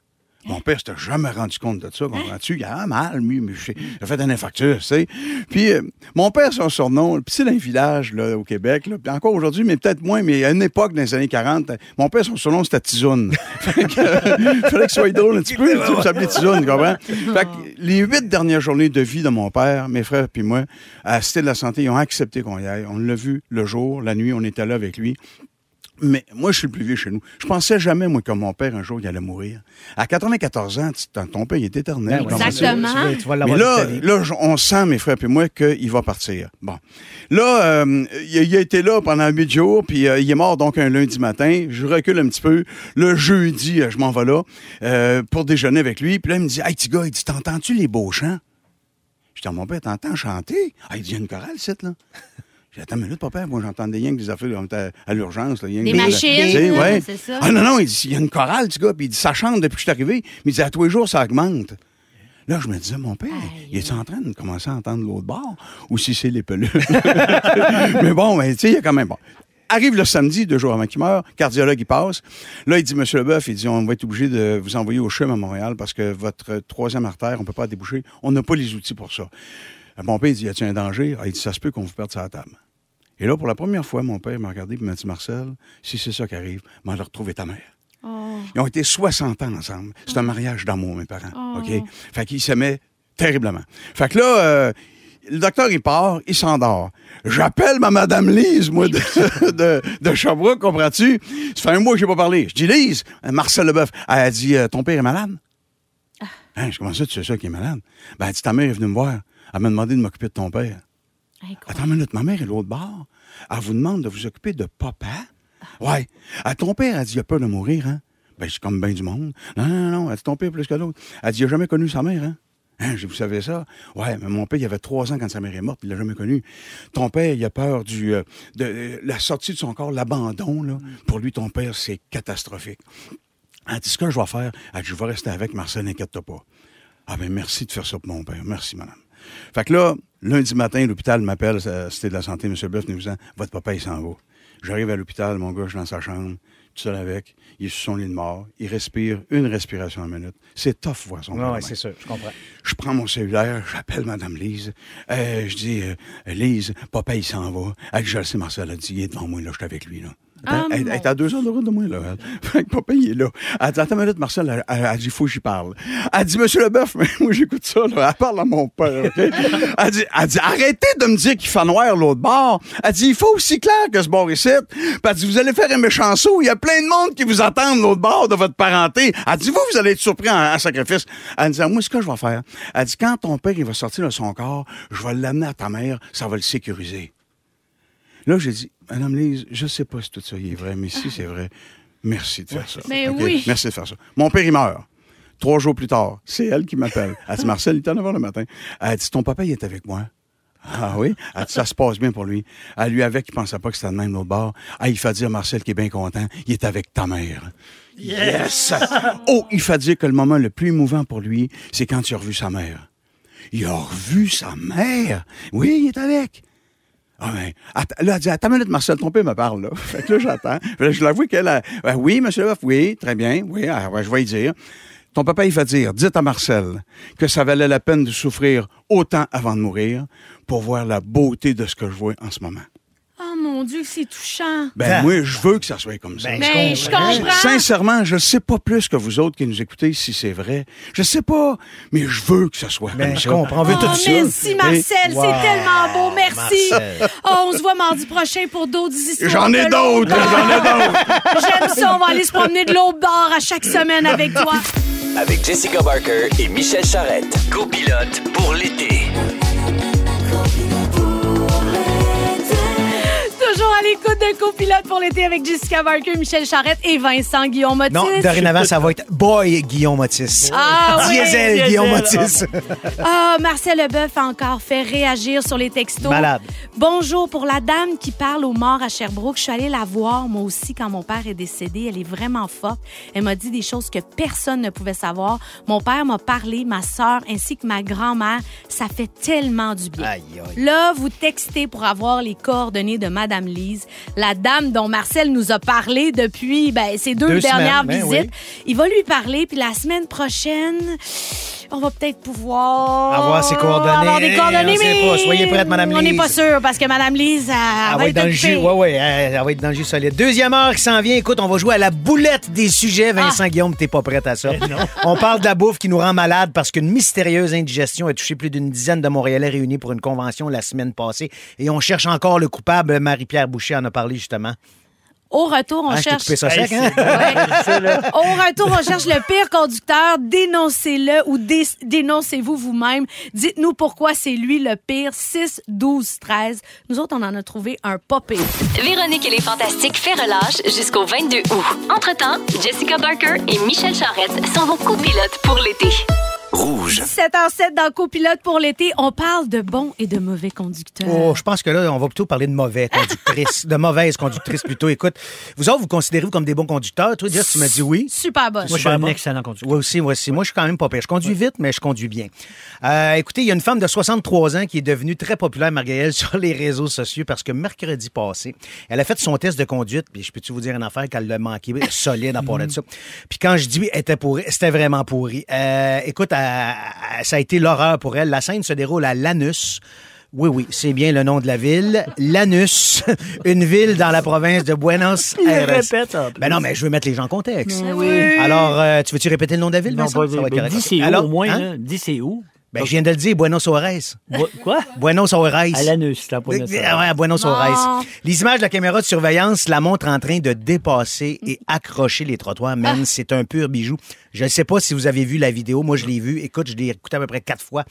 Mon père s'était jamais rendu compte de ça, comprends-tu? Il a mal, lui, mais j'ai fait un infarctus, tu sais. Puis, euh, mon père, son surnom, puis c'est dans un village, là, au Québec, là, puis encore aujourd'hui, mais peut-être moins, mais à une époque, dans les années 40, mon père, son surnom, c'était Tizoune. <laughs> fait que, euh, fallait qu'il soit drôle un petit peu, tu sais, pour s'appeler Tizoune, tu comprends? Fait que les huit dernières journées de vie de mon père, mes frères puis moi, à la Cité de la Santé, ils ont accepté qu'on y aille. On l'a vu le jour, la nuit, on était là avec lui. Mais moi, je suis le plus vieux chez nous. Je pensais jamais, moi, que mon père, un jour, il allait mourir. À 94 ans, tu- ton père, il est éternel. Ben ouais, Comment ça? Exactement. Tu vas, Mais l'avoir là, là, j- on sent, mes frères et moi, qu'il va partir. Bon. Là, euh, il, a- il a été là pendant huit jours, puis euh, il est mort donc un lundi matin. Je recule un petit peu. Le jeudi, euh, je m'en vais là euh, pour déjeuner avec lui. Puis là, il me dit Hey, petit gars, il dit T'entends-tu les beaux chants Je dis à mon père T'entends chanter Ah, il dit Il y a une chorale, c'est là. J'ai dit, attends une minute, papa, moi j'entendais rien que des affaires à, à l'urgence. Des que- machines, là, ouais. c'est ça. Ah non, non, il dit, il y a une chorale, petit gars, puis il dit, ça chante depuis que je suis arrivé. Mais il dit, à tous les jours, ça augmente. Là, je me disais, mon père, il est en train de commencer à entendre l'autre bord? Ou si c'est les pelules? <laughs> mais bon, mais tu sais, il y a quand même... Bon. Arrive le samedi, deux jours avant qu'il meure, cardiologue, il passe. Là, il dit, Monsieur Leboeuf, il dit, on va être obligé de vous envoyer au CHUM à Montréal parce que votre troisième artère, on peut pas déboucher. On n'a pas les outils pour ça. Mon père, il dit, y a-t-il un danger? Ah, il dit, ça se peut qu'on vous perde sa table. Et là, pour la première fois, mon père m'a regardé et m'a dit, Marcel, si c'est ça qui arrive, m'en retrouver ta mère. Ils ont été 60 ans ensemble. C'est un mariage d'amour, mes parents. OK? Fait qu'ils s'aimaient terriblement. Fait que là, euh, le docteur, il part, il s'endort. J'appelle ma Madame Lise, moi, de, <laughs> de, de Sherbrooke, comprends-tu? Ça fait un mois que j'ai pas parlé. Je dis, Lise, euh, Marcel Leboeuf, elle a dit, euh, ton père est malade? Hein, je commence ça, tu sais ça qui est malade? Ben, elle dit, ta mère est venue me voir. Elle m'a demandé de m'occuper de ton père. Attends une minute, ma mère est l'autre bord. Elle vous demande de vous occuper de papa? Ouais. À ton père, elle dit, il a peur de mourir, hein? Ben, c'est comme bien du monde. Non, non, non, elle dit, ton père plus que l'autre. Elle dit, il a jamais connu sa mère, hein? Hein, vous savez ça? Ouais, mais mon père, il avait trois ans quand sa mère est morte, il l'a jamais connu. Ton père, il a peur du, euh, de euh, la sortie de son corps, l'abandon, là. Pour lui, ton père, c'est catastrophique. Elle dit, ce que je vais faire, elle dit, je vais rester avec Marcel, n'inquiète-toi pas. Ah ben merci de faire ça pour mon père. Merci, madame. Fait que là, lundi matin, l'hôpital m'appelle, euh, c'était de la santé, M. Bluff, nous disant, votre papa, il s'en va. J'arrive à l'hôpital, mon gars, je suis dans sa chambre, tout seul avec, il est sur son lit de mort, il respire une respiration à minute. C'est tough voir son de c'est sûr, je comprends. Je prends mon cellulaire, j'appelle Madame Lise. Euh, je dis, euh, Lise, papa, il s'en va. Dit, je le sais, Marcel a dit, il est devant moi, là, je suis avec lui, là. Ah, elle, est à deux heures de route de moi, là. elle. <laughs> Fait que papa, il est là. Elle dit, attends une minute, Marcel, elle, elle, elle dit, il faut que j'y parle. Elle dit, Monsieur Leboeuf, mais <laughs> moi, j'écoute ça, là. Elle parle à mon père, OK? <laughs> elle, dit, elle dit, arrêtez de me dire qu'il fait noir l'autre bord. Elle dit, il faut aussi clair que ce bord ici. Puis elle dit, vous allez faire un méchant saut. Il y a plein de monde qui vous attendent l'autre bord de votre parenté. Elle dit, vous, vous allez être surpris en, en sacrifice. Elle dit, moi, ce que je vais faire, elle dit, quand ton père, il va sortir de son corps, je vais l'amener à ta mère, ça va le sécuriser. Là, j'ai dit, Madame Lise, je sais pas si tout ça est vrai, mais si c'est vrai, merci de faire ça. Mais oui. Merci de faire ça. Mon père, il meurt. Trois jours plus tard, c'est elle qui m'appelle. Elle dit, Marcel, il est à 9 h le matin. Elle dit, ton papa, il est avec moi? Ah oui? Elle dit, ça se passe bien pour lui. Elle lui avec, il pensait pas que c'était le même l'autre bord. Ah, il fait dire Marcel qui est bien content, il est avec ta mère. Yes! <laughs> oh, il fait dire que le moment le plus émouvant pour lui, c'est quand il a revu sa mère. Il a revu sa mère? Oui, il est avec. Ah ben, là, elle dit, attends une minute, Marcel, père me parle, là. <laughs> Fait que là, j'attends. Je l'avoue qu'elle a, Ah, oui, monsieur oui, très bien, oui, ah, ouais, je vais y dire. Ton papa, il va dire, dites à Marcel que ça valait la peine de souffrir autant avant de mourir pour voir la beauté de ce que je vois en ce moment. Mon Dieu, c'est touchant. Ben, Ah. moi, je veux que ça soit comme ça. Ben, Mais je comprends. Sincèrement, je sais pas plus que vous autres qui nous écoutez si c'est vrai. Je sais pas, mais je veux que ça soit Ben, comme je ça. comprends. On veut Oh, tout ça. merci Marcel, Wow. c'est tellement beau, merci. Oh, on se voit mardi prochain pour d'autres histoires. J'en ai d'autres, j'en ai d'autres. J'aime ça, on va aller se promener de l'autre bord à chaque semaine avec toi. Avec Jessica Barker et Michel Charrette. Copilote pour l'été. À l'écoute de copilote pour l'été avec Jessica Barker, Michel Charrette et Vincent Guillaume Motis. Non, dorénavant, ça va être Boy Guillaume Otis. Ah oui. Diesel Diesel. Guillaume Otis. Ah, Marcel Leboeuf a encore fait réagir sur les textos. Malade. Bonjour, pour la dame qui parle aux morts à Sherbrooke, je suis allée la voir, moi aussi, quand mon père est décédé. Elle est vraiment forte. Elle m'a dit des choses que personne ne pouvait savoir. Mon père m'a parlé, ma sœur ainsi que ma grand-mère. Ça fait tellement du bien. Aïe, aïe. Là, vous textez pour avoir les coordonnées de Madame Lise. la dame dont Marcel nous a parlé depuis ben, ces deux, Deux dernières semaines, ben visites. oui. Il va lui parler, puis la semaine prochaine, on va peut-être pouvoir Avoir ses coordonnées. avoir des coordonnées, On mais pas. Soyez prête, Madame On n'est Lise. pas sûr parce que Madame Lise, elle, Elle va être dans le jus. Ouais, ouais, elle, elle va être dans le jus solide. Deuxième heure qui s'en vient. Écoute, on va jouer à la boulette des sujets. Ah. Vincent Guillaume, t'es pas prête à ça. <laughs> on parle de la bouffe qui nous rend malade parce qu'une mystérieuse indigestion a touché plus d'une dizaine de Montréalais réunis pour une convention la semaine passée. Et on cherche encore le coupable. Marie-Pierre Boucher en a parlé justement. Au retour, on Ah, cherche. coupé ça sec, hein? Ouais. <laughs> Au retour, on cherche le pire conducteur. Dénoncez-le ou dé- dénoncez-vous vous-même. Dites-nous pourquoi c'est lui le pire. 6, 12, 13. Nous autres, on en a trouvé un pas pire. Véronique et les Fantastiques fait relâche jusqu'au 22 août. Entre-temps, Jessica Barker et Michel Charrette sont vos copilotes pour l'été. Rouge. 7h07 dans Copilote pour l'été, on parle de bons et de mauvais conducteurs. Oh, je pense que là, on va plutôt parler de mauvais conductrices, <laughs> de mauvaises conductrices plutôt. Écoute, vous autres, vous considérez-vous comme des bons conducteurs? Toi, Jess, tu m'as dit oui. Super bonne. Moi, je suis un excellent conducteur. Moi aussi, moi aussi. Moi, je suis quand même pas pire. Je conduis vite, mais je conduis bien. Euh, écoutez, il y a une femme de 63 ans qui est devenue très populaire, Margaëlle, <laughs> sur les réseaux sociaux parce que mercredi passé, elle a fait son test de conduite, puis je peux-tu vous dire une affaire qu'elle l'a manqué solide à part de ça? Puis quand je dis était pourrie, c'était vraiment pourri. Euh, écoute, elle- ça a été l'horreur pour elle. La scène se déroule à Lanus. Oui, oui, c'est bien le nom de la ville. Lanus, <laughs> une ville dans la province de Buenos Aires. répète, en plus. Ben non, mais je veux mettre les gens en contexte. oui. Alors, euh, tu veux-tu répéter le nom de la ville, Non, Vincent? pas Ça va être ben, correct. dis c'est où, Alors, au moins. hein? là. Dis c'est où. Ben, je viens de le dire, Buenos Aires. Bo- Quoi? Buenos Aires. À l'anus, là, pour Ah ouais, à Buenos Non. Aires. Les images de la caméra de surveillance la montrent en train de dépasser et accrocher les trottoirs. Man, Ah. c'est un pur bijou. Je ne sais pas si vous avez vu la vidéo. Moi, je l'ai vue. Écoute, je l'ai écoutée à peu près quatre fois.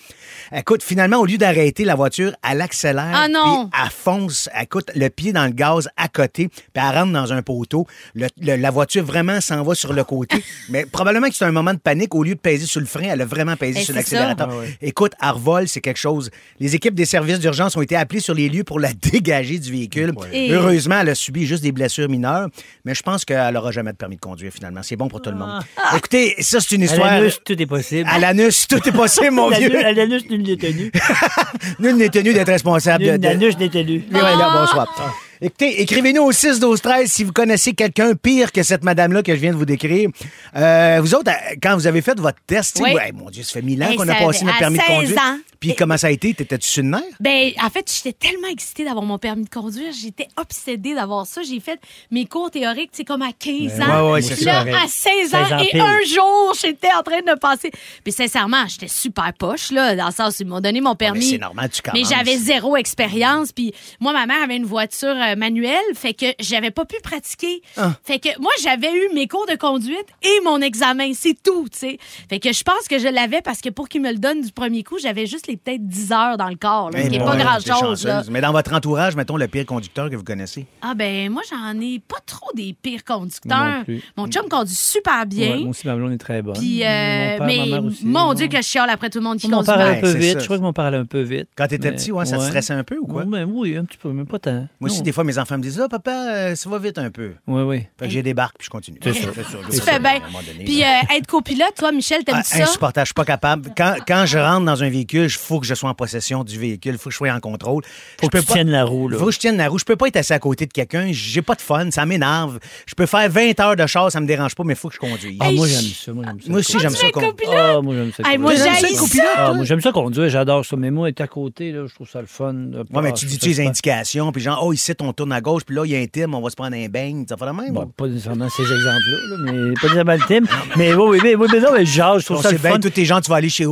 Écoute, finalement, au lieu d'arrêter la voiture, elle accélère. Ah non. puis Elle fonce. Écoute, le pied dans le gaz à côté. Puis elle rentre dans un poteau. Le- le- la voiture vraiment s'en va sur le côté. <laughs> Mais probablement que c'est un moment de panique. Au lieu de peser sur le frein, elle a vraiment pesé Eh, sur l'accélérateur. Ah. Écoute, à revol, c'est quelque chose. Les équipes des services d'urgence ont été appelées sur les lieux pour la <laughs> dégager du véhicule. Et- Heureusement, elle a subi juste des blessures mineures, mais je pense qu'elle n'aura jamais de permis de conduire finalement. C'est bon pour tout le monde. Écoutez, ça, c'est une À histoire. l'anus, tout est possible. À l'anus, tout est possible, mon <laughs> À vieux. À l'anus, nul n'est tenu. <laughs> Nul n'est tenu d'être responsable de. Nul de- n'est tenu. Oui, oui, là, bonsoir. Écoutez, écrivez-nous au 6 12 13 si vous connaissez quelqu'un pire que cette madame-là que je viens de vous décrire. Euh, vous autres, euh, quand vous avez fait votre test, Oui. ouais, mon Dieu, ça fait mille ans qu'on a ça- passé notre permis de 16 conduire. ans. Puis comment ça a été? T'étais-tu sur le nerf? Ben, en fait, j'étais tellement excitée d'avoir mon permis de conduire. J'étais obsédée d'avoir ça. J'ai fait mes cours théoriques, c'est comme à 15 Ben, ans. ouais, ouais, Puis c'est là, ça. à 16 ans, 16 ans et pile. un jour, j'étais en train de passer. Puis sincèrement, j'étais super poche, là, dans le sens où ils m'ont donné mon mais permis. c'est normal, tu Mais commences. j'avais zéro expérience. Puis moi, ma mère avait une voiture euh, manuelle, fait que j'avais pas pu pratiquer. Ah. Fait que moi, j'avais eu mes cours de conduite et mon examen. C'est tout, tu sais. Fait que je pense que je l'avais parce que pour qu'ils me le donnent du premier coup, j'avais juste les peut-être 10 heures dans le corps, là, ce qui est boy, pas grand-chose. Mais dans votre entourage, mettons le pire conducteur que vous connaissez? Ah ben moi j'en ai pas trop des pires conducteurs. non plus. Mon chum conduit super bien. Ouais, moi aussi, ma blonde est très bonne. Puis, euh, Mon père, mais ma mère aussi. mon Dieu que je chiale après tout le monde qui conduit mal. un peu c'est vite. Je crois que mon père allait un peu vite. Quand t'étais Mais- petit, ouais, ça te stressait un peu ou quoi? Ben oui, un petit peu, mais pas tant. Moi aussi, des fois, mes enfants me disent Ah, papa, euh, ça va vite un peu. Oui, oui. Fait que j'ai des barques puis je continue. C'est ça. Tu fais bien. Puis euh, être copilote, toi, Michel, t'aimes Ah, ça? insupportable, je suis pas capable. Quand, quand je rentre dans un véhicule, il faut que je sois en possession du véhicule, il faut que je sois en contrôle. Faut je que tu tiennes la roue, là. Faut que je tienne la roue. Je peux pas être assis à côté de quelqu'un. J'ai pas de fun, ça m'énerve. Je peux faire 20 heures de char, ça me dérange pas, mais il faut que je conduise. Ah, Hey, moi, j'aime ça. Moi, j'aime ça. Moi aussi, j'aime tu ça. con-? Ah, moi, j'aime ça. Hey, moi, T'aimes ça. Ah, moi, j'aime ça conduire, j'adore ça. Mais moi, être à côté, là, je trouve ça le fun. Ouais, mais tu dis-tu les indications, puis genre, oh, ici, on tourne à gauche, puis là, il y a un thème, on va se prendre un beigne. Ça fait la même? Bon, pas nécessairement ces exemples-là, là, mais pas nécessairement le thème. <laughs> Mais oui, oui, mais, oui, mais non, mais genre, je trouve ça le fun. tous tes gens, tu vas aller chez.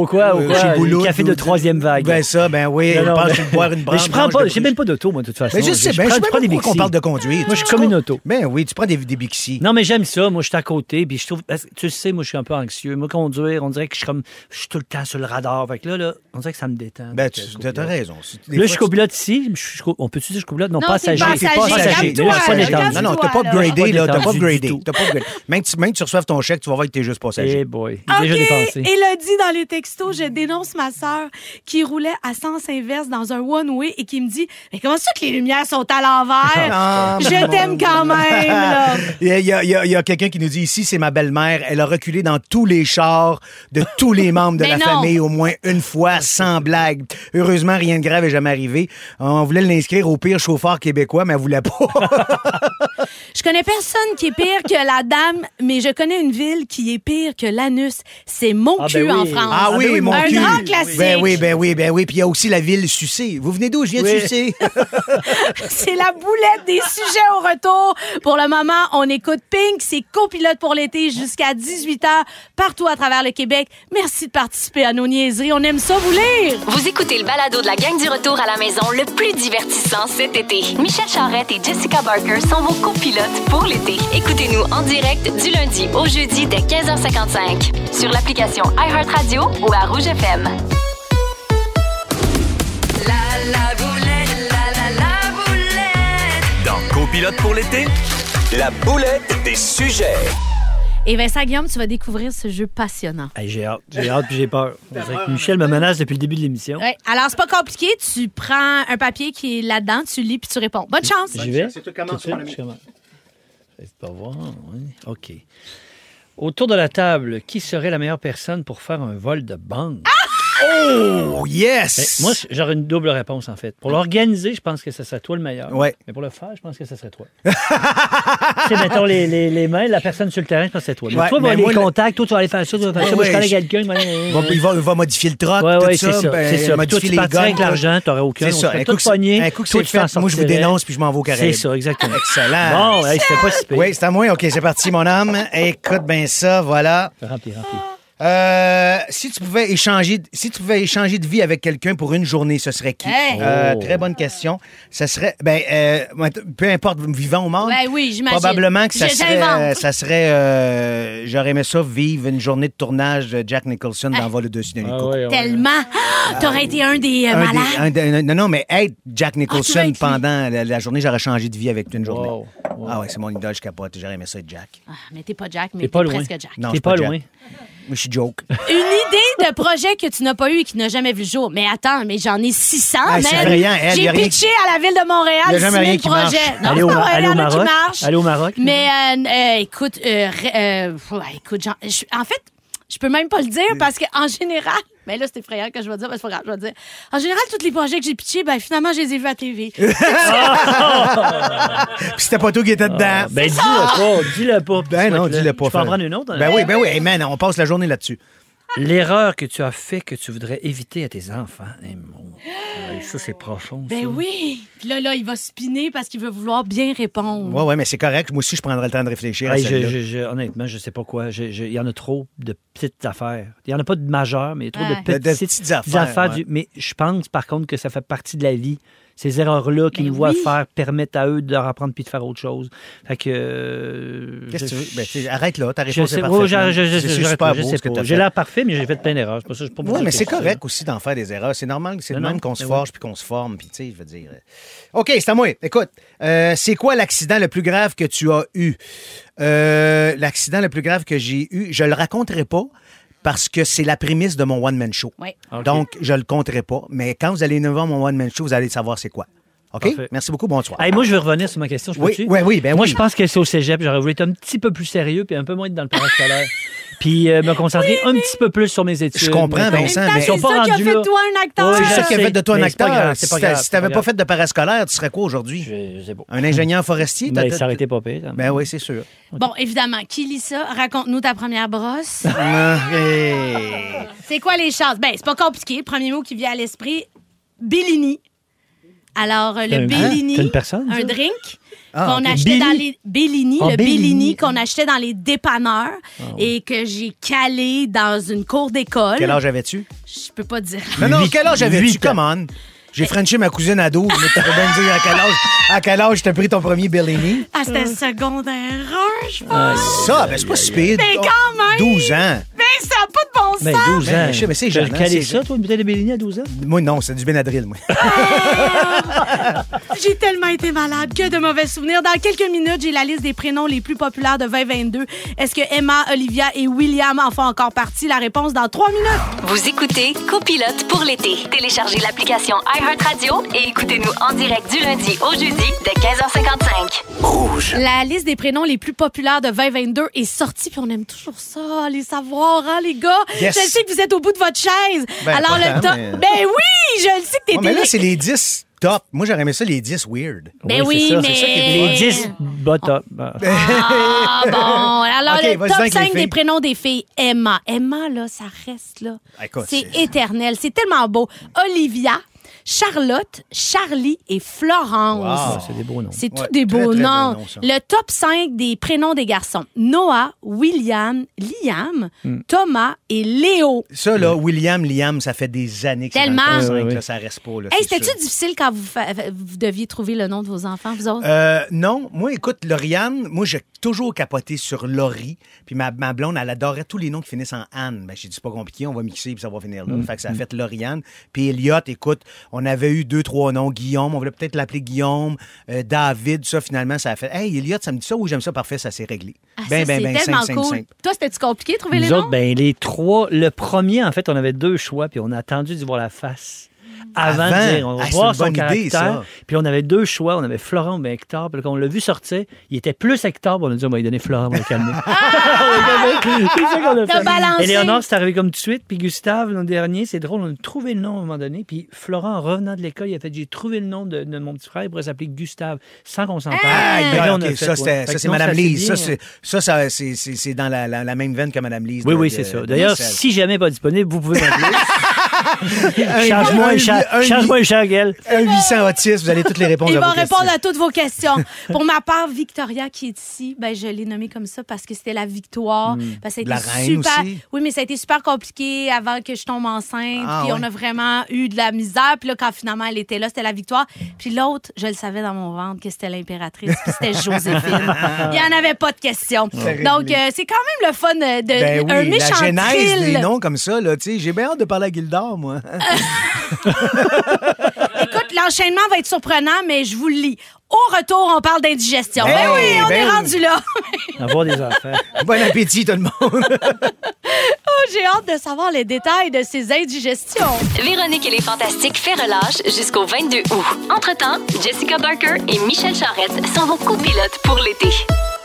Euh, oh, quoi, oh, euh, quoi? Boulogne, café de ou- troisième vague. Ben ça, ben oui, Non, non, je pense mais- que boire une <laughs> Mais branche. je prends pas, j'ai même pas d'auto, moi, de toute façon. Mais je sais, ben, je prends- sais prends des pas qu'on Bixi. parle de conduire. Moi, je suis comme une auto. Ben oui, tu prends des, des Bixi. Non, mais j'aime ça. Moi, je suis à côté. Puis je trouve. parce que Tu le sais, moi, je suis un peu anxieux. Moi, conduire, on dirait que je suis comme. Je suis tout le temps sur le radar. Fait que là, là on dirait que ça me détend. Ben, tu je as raison. Là, je suis copilote ici. Je on peut-tu dire que je suis copilote? Non, Non, passager. passager. je. Non, non, t'as pas calme-toi, là. upgradé, là. T'as pas upgradé. Même, que tu reçoives ton chèque, tu vas voir que t'es juste passager. Eh boy. Déjà dépensé. Elodie dans les textos. Texto, je dénonce ma sœur qui roulait à sens inverse dans un one-way et qui me dit Mais comment ça que les lumières sont à l'envers? Ah, je t'aime quand même, là. Il y a, quelqu'un qui nous dit ici, c'est ma belle-mère. Elle a reculé dans tous les chars de tous les membres de Mais <laughs> la non. famille au moins une fois, sans blague. Heureusement, rien de grave n'est jamais arrivé. On voulait l'inscrire au pire chauffeur québécois, mais elle voulait pas. <laughs> <laughs> Je connais personne qui est pire que la dame, mais je connais une ville qui est pire que l'anus. C'est mon Ah, cul ben en oui. France. Ah oui, mon Un cul. grand classique. Ben oui, ben oui, ben oui. Puis il y a aussi la ville sucée. Vous venez d'où? Je viens de sucer. <laughs> C'est la boulette des sujets au retour. Pour le moment, on écoute Pink. C'est copilote pour l'été jusqu'à 18h partout à travers le Québec. Merci de participer à nos niaiseries. On aime ça vous lire. Vous écoutez le balado de la gang du retour à la maison le plus divertissant cet été. Michel Charrette et Jessica Barker sont vos copilotes pour l'été. Écoutez-nous en direct du lundi au jeudi dès 15h55 sur l'application iHeartRadio ou à Rouge FM. Dans Copilote pour l'été, la boulette des sujets. Et Vincent Guillaume, tu vas découvrir ce jeu passionnant. Hey, j'ai hâte, j'ai hâte puis j'ai peur. <laughs> On dirait que Michel me menace depuis le début de l'émission. Ouais. Alors, c'est pas compliqué. Tu prends un papier qui est là-dedans, tu lis puis tu réponds. Bonne chance. J'y vais? C'est tout pas voir. OK. Autour de la table, qui serait la meilleure personne pour faire un vol de banque? Oh, Ben, yes! moi, j'aurais une double réponse, en fait. Pour l'organiser, je pense que ce serait toi le meilleur. Ouais. Mais pour le faire, je pense que ce serait toi. <laughs> tu sais, mettons les, les, les mains, la personne sur le terrain, je pense que c'est toi. Mais Ouais, toi, mais les moi, contacts, toi, tu vas aller faire ça, tu vas faire ça. Ouais, Moi, je connais quelqu'un. moi, Il va, il va- il va modifier le troc, Ouais, tout ouais, ça. c'est ça. ben, c'est ça. Puis toi, tu les partirais avec gars, l'argent, t'aurais aucun. C'est ça. Un coup pognés, un coup que toi, c'est tu fait, moi, je vous dénonce puis je m'en vais au C'est ça, exactement. Excellent. Bon, c'était pas si. Oui, c'est à moi. OK, c'est parti, mon âme. Écoute bien ça, voilà. Rempli, rempli. Euh, si tu pouvais échanger, si tu pouvais échanger de vie avec quelqu'un pour une journée, ce serait qui? Hey! Euh, Oh. Très bonne question. Ce serait, ben, euh, peu importe, vivant ou mort. Ben oui, j'imagine. Probablement que ça Je- serait, euh, ça serait, euh, j'aurais aimé ça vivre une journée de tournage de Jack Nicholson dans Vol au-dessus d'un Ah. Tellement. Ah, <gasps> T'aurais été un des euh, Un malades? des- un des- un- non, non, mais être Jack Ah, Nicholson pendant la, la journée, j'aurais changé de vie avec une journée. Wow, wow. Ah ouais, c'est mon idole, je capote. J'aurais aimé ça être Jack. Ah, mais t'es pas Jack, mais T'es t'es pas loin. presque Jack. Non, je T'es suis pas Jack. loin. Moi, je suis joke. Une idée de projet que tu n'as pas eu et qui n'a jamais vu le jour. Mais attends, mais j'en ai 600. Ah, J'ai a rien pitché à la ville de Montréal jamais 6 000 rien qui marche. projets. Non, Allez c'est au, pas vrai, allez il y au en a qui Maroc. marchent. Allez au Maroc. Mais euh, euh, écoute, euh, euh, ouais, écoute, en fait, je peux même pas le dire parce qu'en général, mais là c'est effrayant que je vais dire, mais c'est pas grave, je vais dire. En général, tous les projets que j'ai pitchés, ben finalement, je les ai vus à TV. <laughs> Puis c'était pas toi qui étais dedans. Ah, ben, dis-le pas, dis-le pas. Ben non, dis-le pas. Je peux en prendre une autre? hein? Ben oui, ben oui. Hey, man, on passe la journée là-dessus. L'erreur que tu as fait que tu voudrais éviter à tes enfants. Eh, mon- Ça, c'est profond. Ben ça. oui. Puis là, là, il va spinner parce qu'il veut vouloir bien répondre. Ouais, ouais, mais c'est correct. Moi aussi, je prendrais le temps de réfléchir à Hey, je- je- je- honnêtement, je sais pas quoi. Il y en a trop de petites affaires. Il y en a pas de majeures, mais il y a trop Ouais. de De- de petites, petites affaires, ouais. du- Mais je pense, par contre, que ça fait partie de la vie. Ces erreurs-là qu'ils Ben nous voient oui. faire permettent à eux de leur apprendre puis de faire autre chose. Fait que. euh, Qu'est-ce que tu veux? Ben, tu sais, arrête là, ta je réponse sais, est ouais, parfaite. je- je- je- C'est je- super j'arrête pas, je beau sais ce que pas. t'as J'ai l'air parfait, mais j'ai fait plein d'erreurs. C'est pas ça, c'est pas pour Oui, ça mais c'est correct aussi d'en faire des erreurs. C'est normal, c'est le même qu'on se forge puis qu'on se forme. Puis, tu sais, je veux dire. euh. OK, c'est à moi. Écoute, euh, c'est quoi l'accident le plus grave que tu as eu? Euh, l'accident le plus grave que j'ai eu, je le raconterai pas parce que c'est la prémisse de mon one-man show. Oui. Donc, je le compterai pas. Mais quand vous allez nous voir mon one-man show, vous allez savoir c'est quoi. OK? Parfait. Merci beaucoup. Bonsoir. Hey, moi, je vais revenir sur ma question. Je Oui, oui, oui, ben moi, oui. je pense que c'est au cégep. J'aurais voulu être un petit peu plus sérieux puis un peu moins être dans le parascolaire. Puis euh, me concentrer un petit peu plus sur mes études. Je comprends. Vincent, mais- c'est Ils sont pas ça qui a fait de toi un acteur. C'est ça qui a fait de toi un acteur. Si pas t'a- grave, si t'avais c'est pas fait de parascolaire, tu serais quoi aujourd'hui? Un ingénieur forestier? Ben, ça aurait été pas pire. Ben oui, c'est sûr. Bon, évidemment, qui lit ça? Raconte-nous ta première brosse. <laughs> C'est quoi les chances? Ben, c'est pas compliqué. Le premier mot qui vient à l'esprit, Bellini. Alors, euh, le un- Bellini, Hein? C'est une personne, un drink Ah, qu'on achetait dans les Bellini, Ah, le Bellini. Bellini qu'on achetait dans les dépanneurs et que j'ai calé dans une cour d'école. Quel âge avais-tu? Je peux pas dire. Non, non, quel âge avais-tu? Come on. J'ai frenché ma cousine à 12, mais tu peux bien me dire à quel âge, à quel âge t'as pris ton premier Bellini? Ah, c'était secondaire 1, je pense. Ça, ben c'est pas si pire. Mais quand même! 12 ans. Mais ça n'a pas de bon sens! Ben, 12 ans. Ben, je sais, mais c'est jeune, hein, calé c'est ça, toi, une bouteille de Bellini à 12 ans? Moi, non, c'est du Benadryl, moi. <laughs> j'ai tellement été malade. Que de mauvais souvenirs. Dans quelques minutes, j'ai la liste des prénoms les plus populaires de 2022. Est-ce que Emma, Olivia et William en font encore partie? La réponse dans trois minutes. Vous écoutez Copilote pour l'été. Téléchargez l'application iHeartRadio et écoutez-nous en direct du lundi au jeudi dès 15h55. Rouge. La liste des prénoms les plus populaires de 2022 est sortie, puis on aime toujours ça, les savoir, hein, les gars? Yes. Je sais que vous êtes au bout de votre chaise. Ben, Alors, le top. mais- Ben oui, je le sais que t'es Ouais, mais là, c'est les 10 top. Moi, j'aurais aimé ça, les 10 weird. Ben Oui, oui, c'est ça, mais. ça qui est- Les 10 bottom. Ah. Ah, bon. <laughs> Alors, Ok, le top donc avec 5 les des prénoms des filles. Emma. Emma, là, ça reste, là. C'est- éternel. C'est tellement beau. Olivia, Charlotte, Charlie et Florence. Wow. Ah, c'est des beaux noms. C'est tous des très, beaux très noms. Le top 5 des prénoms des garçons. Noah, William, Liam, Thomas et Léo. Ça, là, William, Liam, ça fait des années que c'est Tellement. dans le top Ouais, cinq, ouais, là, ça reste pas. Là, Hey, c'était-tu difficile quand vous, fa- vous deviez trouver le nom de vos enfants, vous autres? Euh, non, moi, écoute, Lauriane, moi, j'ai toujours capoté sur Laurie. Puis ma, ma blonde, elle adorait tous les noms qui finissent en Anne. Ben, j'ai dit, c'est pas compliqué, on va mixer puis ça va finir là. Fait que ça a fait Lauriane. Puis Elliot, écoute, on avait eu deux, trois noms. Guillaume, on voulait peut-être l'appeler Guillaume. Euh, David, ça, finalement, ça a fait, hey, Elliot, ça me dit ça ou j'aime ça, parfait, ça s'est réglé. Ah, ben, ça, ben, ben, tellement simple, simple, cool. simple. Toi, c'était-tu compliqué de trouver Nous les autres, noms? ben, les trois. Le premier, en fait, on avait deux choix, puis on a attendu d'y voir la face. Avant, Avant? de dire, on va Ah, voir son idée, caractère. ça. Puis on avait deux choix. On avait Florent ou bien Hector. Puis quand on l'a vu sortir, il était plus Hector. puis on a dit, on va lui donner Florent, on va le calmer. <laughs> <laughs> c'est ça qu'on. Éléonore, c'est arrivé comme tout de suite. Puis Gustave, l'an dernier, c'est drôle, on a trouvé le nom à un moment donné. Puis Florent, en revenant de l'école, il a fait J'ai trouvé le nom de, de mon petit frère, il pourrait s'appeler Gustave, sans qu'on s'en parle. Ah, Puis là, on ok, a fait, ça, ouais. ça, c'est Madame Lise. Ça, bien. c'est, ça, ça, dans la, la- la même veine que Madame Lise. Oui, oui, c'est ça. de D'ailleurs, si jamais pas disponible, vous pouvez m'appeler. <laughs> Un- Change-moi un- un, cha- un- change-moi un chagel. Un 800 autistes, vous allez toutes les <laughs> répondre Il à va vos répondre questions. à toutes vos questions. Pour ma part, Victoria qui est ici, ben je l'ai nommée comme ça parce que c'était la victoire. Parce que ça a. La été reine super. aussi. Oui, mais ça a été super compliqué avant que je tombe enceinte. Ah, puis ouais. on a vraiment eu de la misère. Puis là, quand finalement elle était là, c'était la victoire. Puis l'autre, je le savais dans mon ventre que c'était l'impératrice. Puis c'était Joséphine. <laughs> Il n'y en avait pas de question. Donc euh, c'est quand même le fun de, Ben oui, un la méchant genèse thrill. des noms comme ça, là, j'ai bien hâte de parler à Gildor, moi. <laughs> Écoute, l'enchaînement va être surprenant, mais je vous le lis. Au retour, on parle d'indigestion. Hey, ben oui, on ben est oui. rendu là. <laughs> Avoir des enfants. bon appétit, tout le monde. <laughs> Oh, J'ai hâte de savoir les détails de ces indigestions. Véronique et les Fantastiques fait relâche jusqu'au 22 août. Entre-temps, Jessica Barker et Michel Charrette sont vos copilotes pour l'été.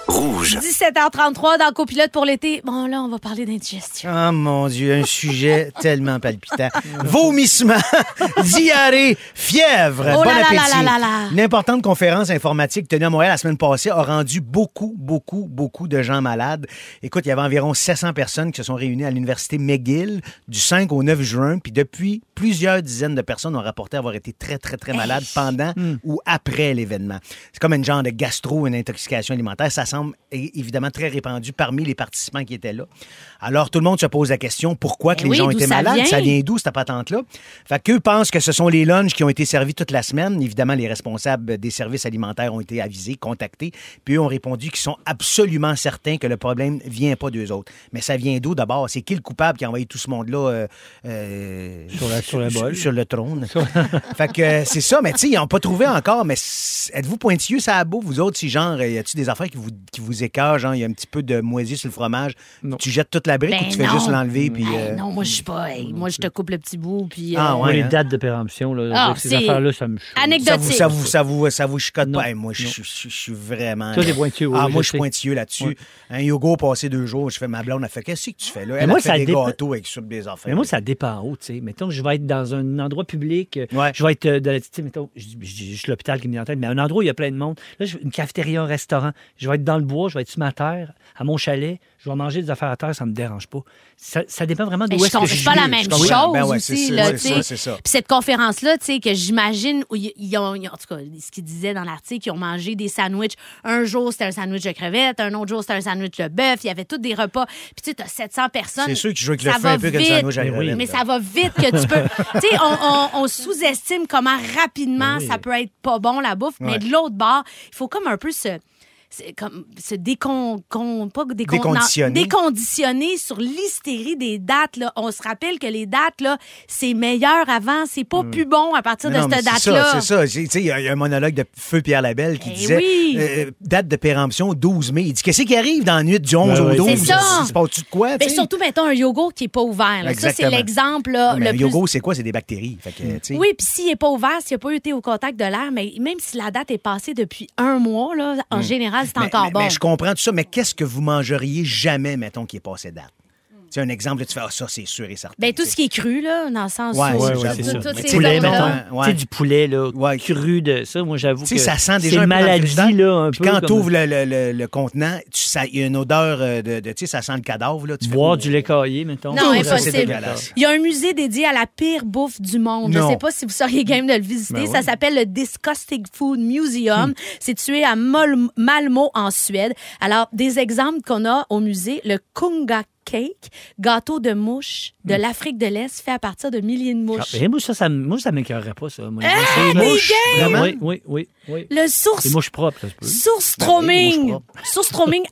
Rouge. 17h33 dans Copilote pour l'été. Bon, là, on va parler d'indigestion. Oh mon Dieu, un sujet <laughs> tellement palpitant. Vomissement, <laughs> diarrhée, fièvre. Oh bon là appétit. là là là là. Une importante conférence informatique tenue à Montréal la semaine passée a rendu beaucoup, beaucoup, beaucoup de gens malades. Écoute, il y avait environ 700 personnes qui se sont réunies à l'université McGill du 5 au 9 juin. Puis depuis, plusieurs dizaines de personnes ont rapporté avoir été très, très, très malades pendant ou après l'événement. C'est comme une genre de gastro, une intoxication alimentaire. Ça évidemment très répandu parmi les participants qui étaient là. Alors, tout le monde se pose la question, pourquoi que Ben les oui, gens étaient ça malades? vient? Ça vient? d'où, cette patente-là? Fait qu'eux pensent que ce sont les lunchs qui ont été servis toute la semaine. Évidemment, les responsables des services alimentaires ont été avisés, contactés, puis eux ont répondu qu'ils sont absolument certains que le problème vient pas d'eux autres. Mais ça vient d'où, d'abord? C'est qui le coupable qui a envoyé tout ce monde-là euh, euh, Sur la- sur le bol. sur le trône? <laughs> fait que euh, c'est ça, mais tu sais, ils n'ont pas trouvé encore. Mais êtes-vous pointilleux, ça a beau? Vous autres, si genre, y a-tu des affaires qui vous, qui vous écœurent? Genre, il y a un petit peu de moisi sur le fromage. Non. Tu jettes toute la brique Ben ou tu fais non. juste l'enlever? Puis, Hey, euh, non, moi, je suis pas. hey, moi, je te coupe le petit bout. Puis, Ah, euh, ouais, les hein. dates de péremption, là, Ah, ces affaires-là, ça me choque. Ça Anecdotique. vous, ça vous, ça vous, ça vous chicote Non. pas? Hey, moi, je Non. je- je- je suis vraiment. Toi, t'es pointilleux, Ah, oui, moi, je suis pointilleux là-dessus. Ouais. Un yoga passé deux jours, je fais ma blonde, elle fait Qu'est-ce que tu fais là? Mais Elle moi, a fait ça des dépend- gâteaux avec sur des affaires. Mais moi, ça dépend où, tu sais. Mettons que je vais être dans un endroit public, euh, Ouais. je vais être euh, dans la, tu sais, mettons, je, l'hôpital qui me vient en tête, mais un endroit où il y a plein de monde. Là, je- une cafétéria, un restaurant. Je vais être dans le bois, je vais être sur ma terre, à mon chalet, je vais manger des affaires à terre, ça me dérange pas. Ça, ça dépend vraiment Mais d'où est-ce que je c'est pas suis. la même chose. Ben ouais, aussi. là, ça, sais. c'est ça. Puis cette conférence-là, tu sais, que j'imagine, où ils ont, ils ont- en tout cas, ce qu'ils disaient dans l'article, ils ont mangé des sandwichs. Un jour, c'était un sandwich de crevettes, un autre jour, c'était un sandwich de bœuf. Il y avait tous des repas. Puis tu sais, t'as 700 personnes. C'est sûr que tu joues avec le Ça feu va un peu comme vite. ça, sandwich à Mais oui. grenade, Mais là. ça va vite que tu peux. <laughs> tu sais, on, on- on sous-estime comment rapidement Mais oui. ça peut être pas bon, la bouffe. Mais de l'autre bord, il faut comme un peu se comme se décon, con- pas décon- Déconditionner. non, déconditionner sur l'hystérie des dates. Là. On se rappelle que les dates, là, c'est meilleur avant. C'est pas plus bon à partir de Non, mais cette c'est ça, date-là. c'est ça. Tu sais, Il y, a il y a un monologue de Feu Pierre Labelle qui Eh disait oui. euh, date de péremption 12 mai. Il dit Qu'est-ce qui arrive dans la nuit du 11 Ouais, au ouais, 12 c'est ça. Il se passe-tu de quoi Mais sais? surtout, mettons, un yogourt qui n'est pas ouvert. là. Ça, c'est l'exemple mais le un plus yogourt, c'est quoi? C'est des bactéries. Fait que, sais. Oui, puis s'il n'est pas ouvert, s'il n'a pas été au contact de l'air, mais même si la date est passée depuis un mois, là, en général, c'est encore mais- bon. mais je comprends tout ça, mais qu'est-ce que vous mangeriez jamais, mettons, qui est passé date? Tu sais, un exemple, là, tu fais, ah, ça, c'est sûr et certain. Ben, tout ce qui est cru, là, dans le sens Ouais, où... ouais, tout- ouais, tout- c'est ça. ces poulet, mettons. Ouais. Tu sais, du poulet, là, Ouais. cru de ça. Moi, j'avoue Tu que sais, ça sent c'est déjà un peu dans le maladie, frigidaire. là, un Puis peu. quand comme- tu ouvres le, le- le- le contenant, tu, ça- il y a une odeur euh, de, de- tu sais, ça sent le cadavre. Là, tu fais, Boire du lait caillé, mettons. Non, Ça, impossible. c'est dégueulasse. Il y a un musée dédié à la pire bouffe du monde. Je ne Non. sais pas si vous seriez game de le visiter. Ben Ça oui. s'appelle le Disgusting Food Museum. C'est situé à Mol- Malmo, en Suède. Alors, des exemples qu'on a au musée, le Kunga Cake, gâteau de mouches de l'Afrique de l'Est fait à partir de milliers de Ah, mouches. ben, moi, ça, ça, moi, ça m'écœurerait pas, ça. Moi, Ah, C'est des mouches, gays! vraiment. Oui, oui, oui. Oui. Le source Les mouches propres, ça se peut. Ben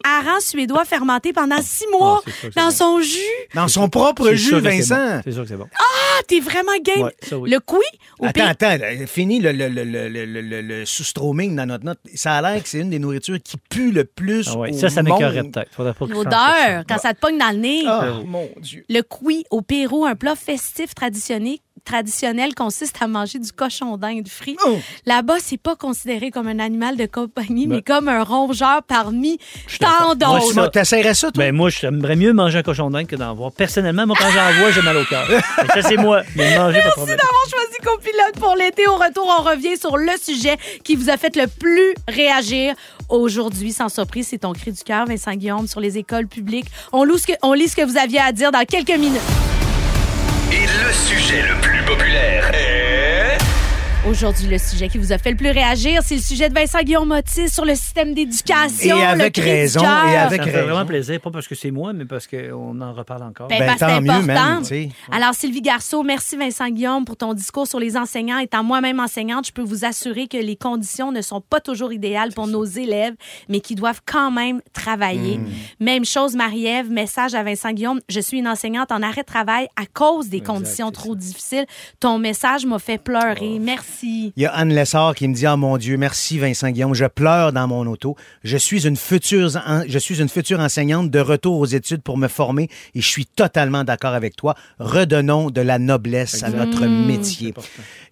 hareng <laughs> suédois fermenté pendant six mois Ah, sûr c'est dans bon. son jus. Dans son propre jus, Vincent. bon. C'est sûr que c'est bon. Ah, t'es vraiment game. Ouais, ça oui. Le couille au Attends, pays- attends, fini le, le, le, le, le, le, le sous-stroming dans notre note. Ça a l'air que c'est une des nourritures qui pue le plus. Ah ouais, au Ça, ça m'écœurerait monde. peut-être. L'odeur, quand ça te pogne dans le nez. Ah, mon Dieu. Le cuit au Pérou, un plat festif traditionnel, traditionnel consiste à manger du cochon d'Inde frit. Oh. Là-bas, c'est pas considéré comme un animal de compagnie, Ben. mais comme un rongeur parmi tant d'autres. T'essaierais ça, toi? Ben moi, j'aimerais mieux manger un cochon d'Inde que d'en voir. Personnellement, moi, quand j'en vois, j'ai mal au cœur. Ça, c'est moi. Mais manger, problème. d'avoir choisi copilote pour l'été. Au retour, on revient sur le sujet qui vous a fait le plus réagir aujourd'hui. Sans surprise, c'est ton cri du cœur, Vincent Guillaume, sur les écoles publiques. On, loue ce que- on lit ce que vous aviez à dire dans quelques minutes. Et le sujet le plus populaire est... Aujourd'hui, le sujet qui vous a fait le plus réagir, c'est le sujet de Vincent Guillaume Motis sur le système d'éducation. Et le avec raison, et avec Ça me fait raison. vraiment plaisir, pas parce que c'est moi, mais parce qu'on en reparle encore. Ben, Ben, parce que tant c'est mieux, important. Alors, Sylvie Garceau, merci Vincent Guillaume pour ton discours sur les enseignants. Étant moi-même enseignante, je peux vous assurer que les conditions ne sont pas toujours idéales pour nos élèves, mais qui doivent quand même travailler. Hmm. Même chose, Marie-Ève, message à Vincent Guillaume. Je suis une enseignante en arrêt de travail à cause des conditions trop difficiles. Ton message m'a fait pleurer. Merci. Il y a Anne Lessard qui me dit, oh mon Dieu, merci Vincent Guillaume, je pleure dans mon auto. Je suis une future, en- je suis une future enseignante de retour aux études pour me former et je suis totalement d'accord avec toi. Redonnons de la noblesse à notre métier.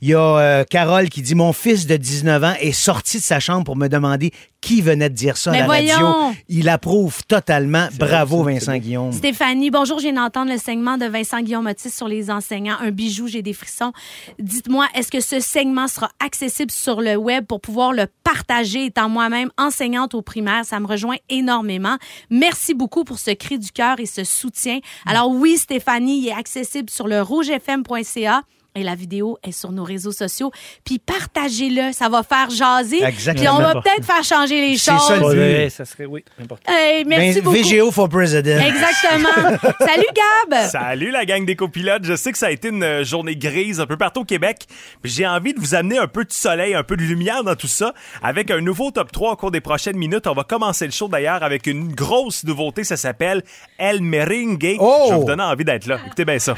Il y a euh, Carole qui dit, mon fils de 19 ans est sorti de sa chambre pour me demander qui venait de dire ça à la radio. Il approuve totalement. Bravo Vincent Guillaume. Stéphanie, bonjour, je viens d'entendre le segment de Vincent Guillaume Otis sur les enseignants. Un bijou, j'ai des frissons. Dites-moi, est-ce que ce segment sera accessible sur le web pour pouvoir le partager étant moi-même enseignante au primaire? Ça me rejoint énormément. Merci beaucoup pour ce cri du cœur et ce soutien. Alors oui, Stéphanie, il est accessible sur le rougefm.ca. Et la vidéo est sur nos réseaux sociaux. Puis partagez-le, ça va faire jaser. Exactement. Puis on va N'importe peut-être faire changer les C'est choses. ça, but. Ouais, ça serait, oui, important. Hey, merci Ben, beaucoup. VGO for President. Exactement. <laughs> Salut Gab. Salut la gang des copilotes. Je sais que ça a été une euh, journée grise un peu partout au Québec. Puis J'ai envie de vous amener un peu de soleil, un peu de lumière dans tout ça avec un nouveau top 3 au cours des prochaines minutes. On va commencer le show d'ailleurs avec une grosse nouveauté. Ça s'appelle El Merengue. Oh! Je vais vous donner envie d'être là. Écoutez bien ça.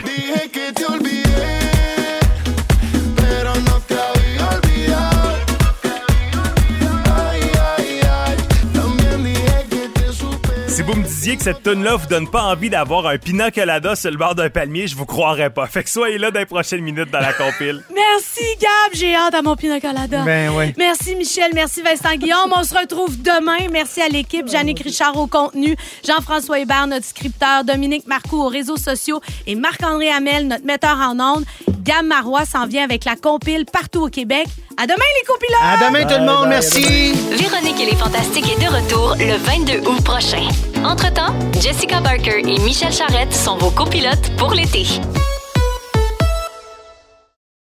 Si vous me disiez que cette tune là vous donne pas envie d'avoir un pina colada sur le bord d'un palmier, je vous croirais pas. Fait que soyez là dans les prochaines minutes dans la compile. <laughs> Merci Gab, j'ai hâte à mon pina colada. Ben ouais. Merci Michel, merci Vincent Guillaume. On se retrouve demain. Merci à l'équipe, Jannick Richard au contenu, Jean-François Hébert, notre scripteur, Dominique Marcoux aux réseaux sociaux et Marc-André Hamel, notre metteur en ondes. Gab Marois s'en vient avec la compile partout au Québec. À demain les copilotes! À demain tout le monde, merci. Véronique et les Fantastiques est de retour le 22 août prochain. Entre-temps, Jessica Barker et Michel Charrette sont vos copilotes pour l'été.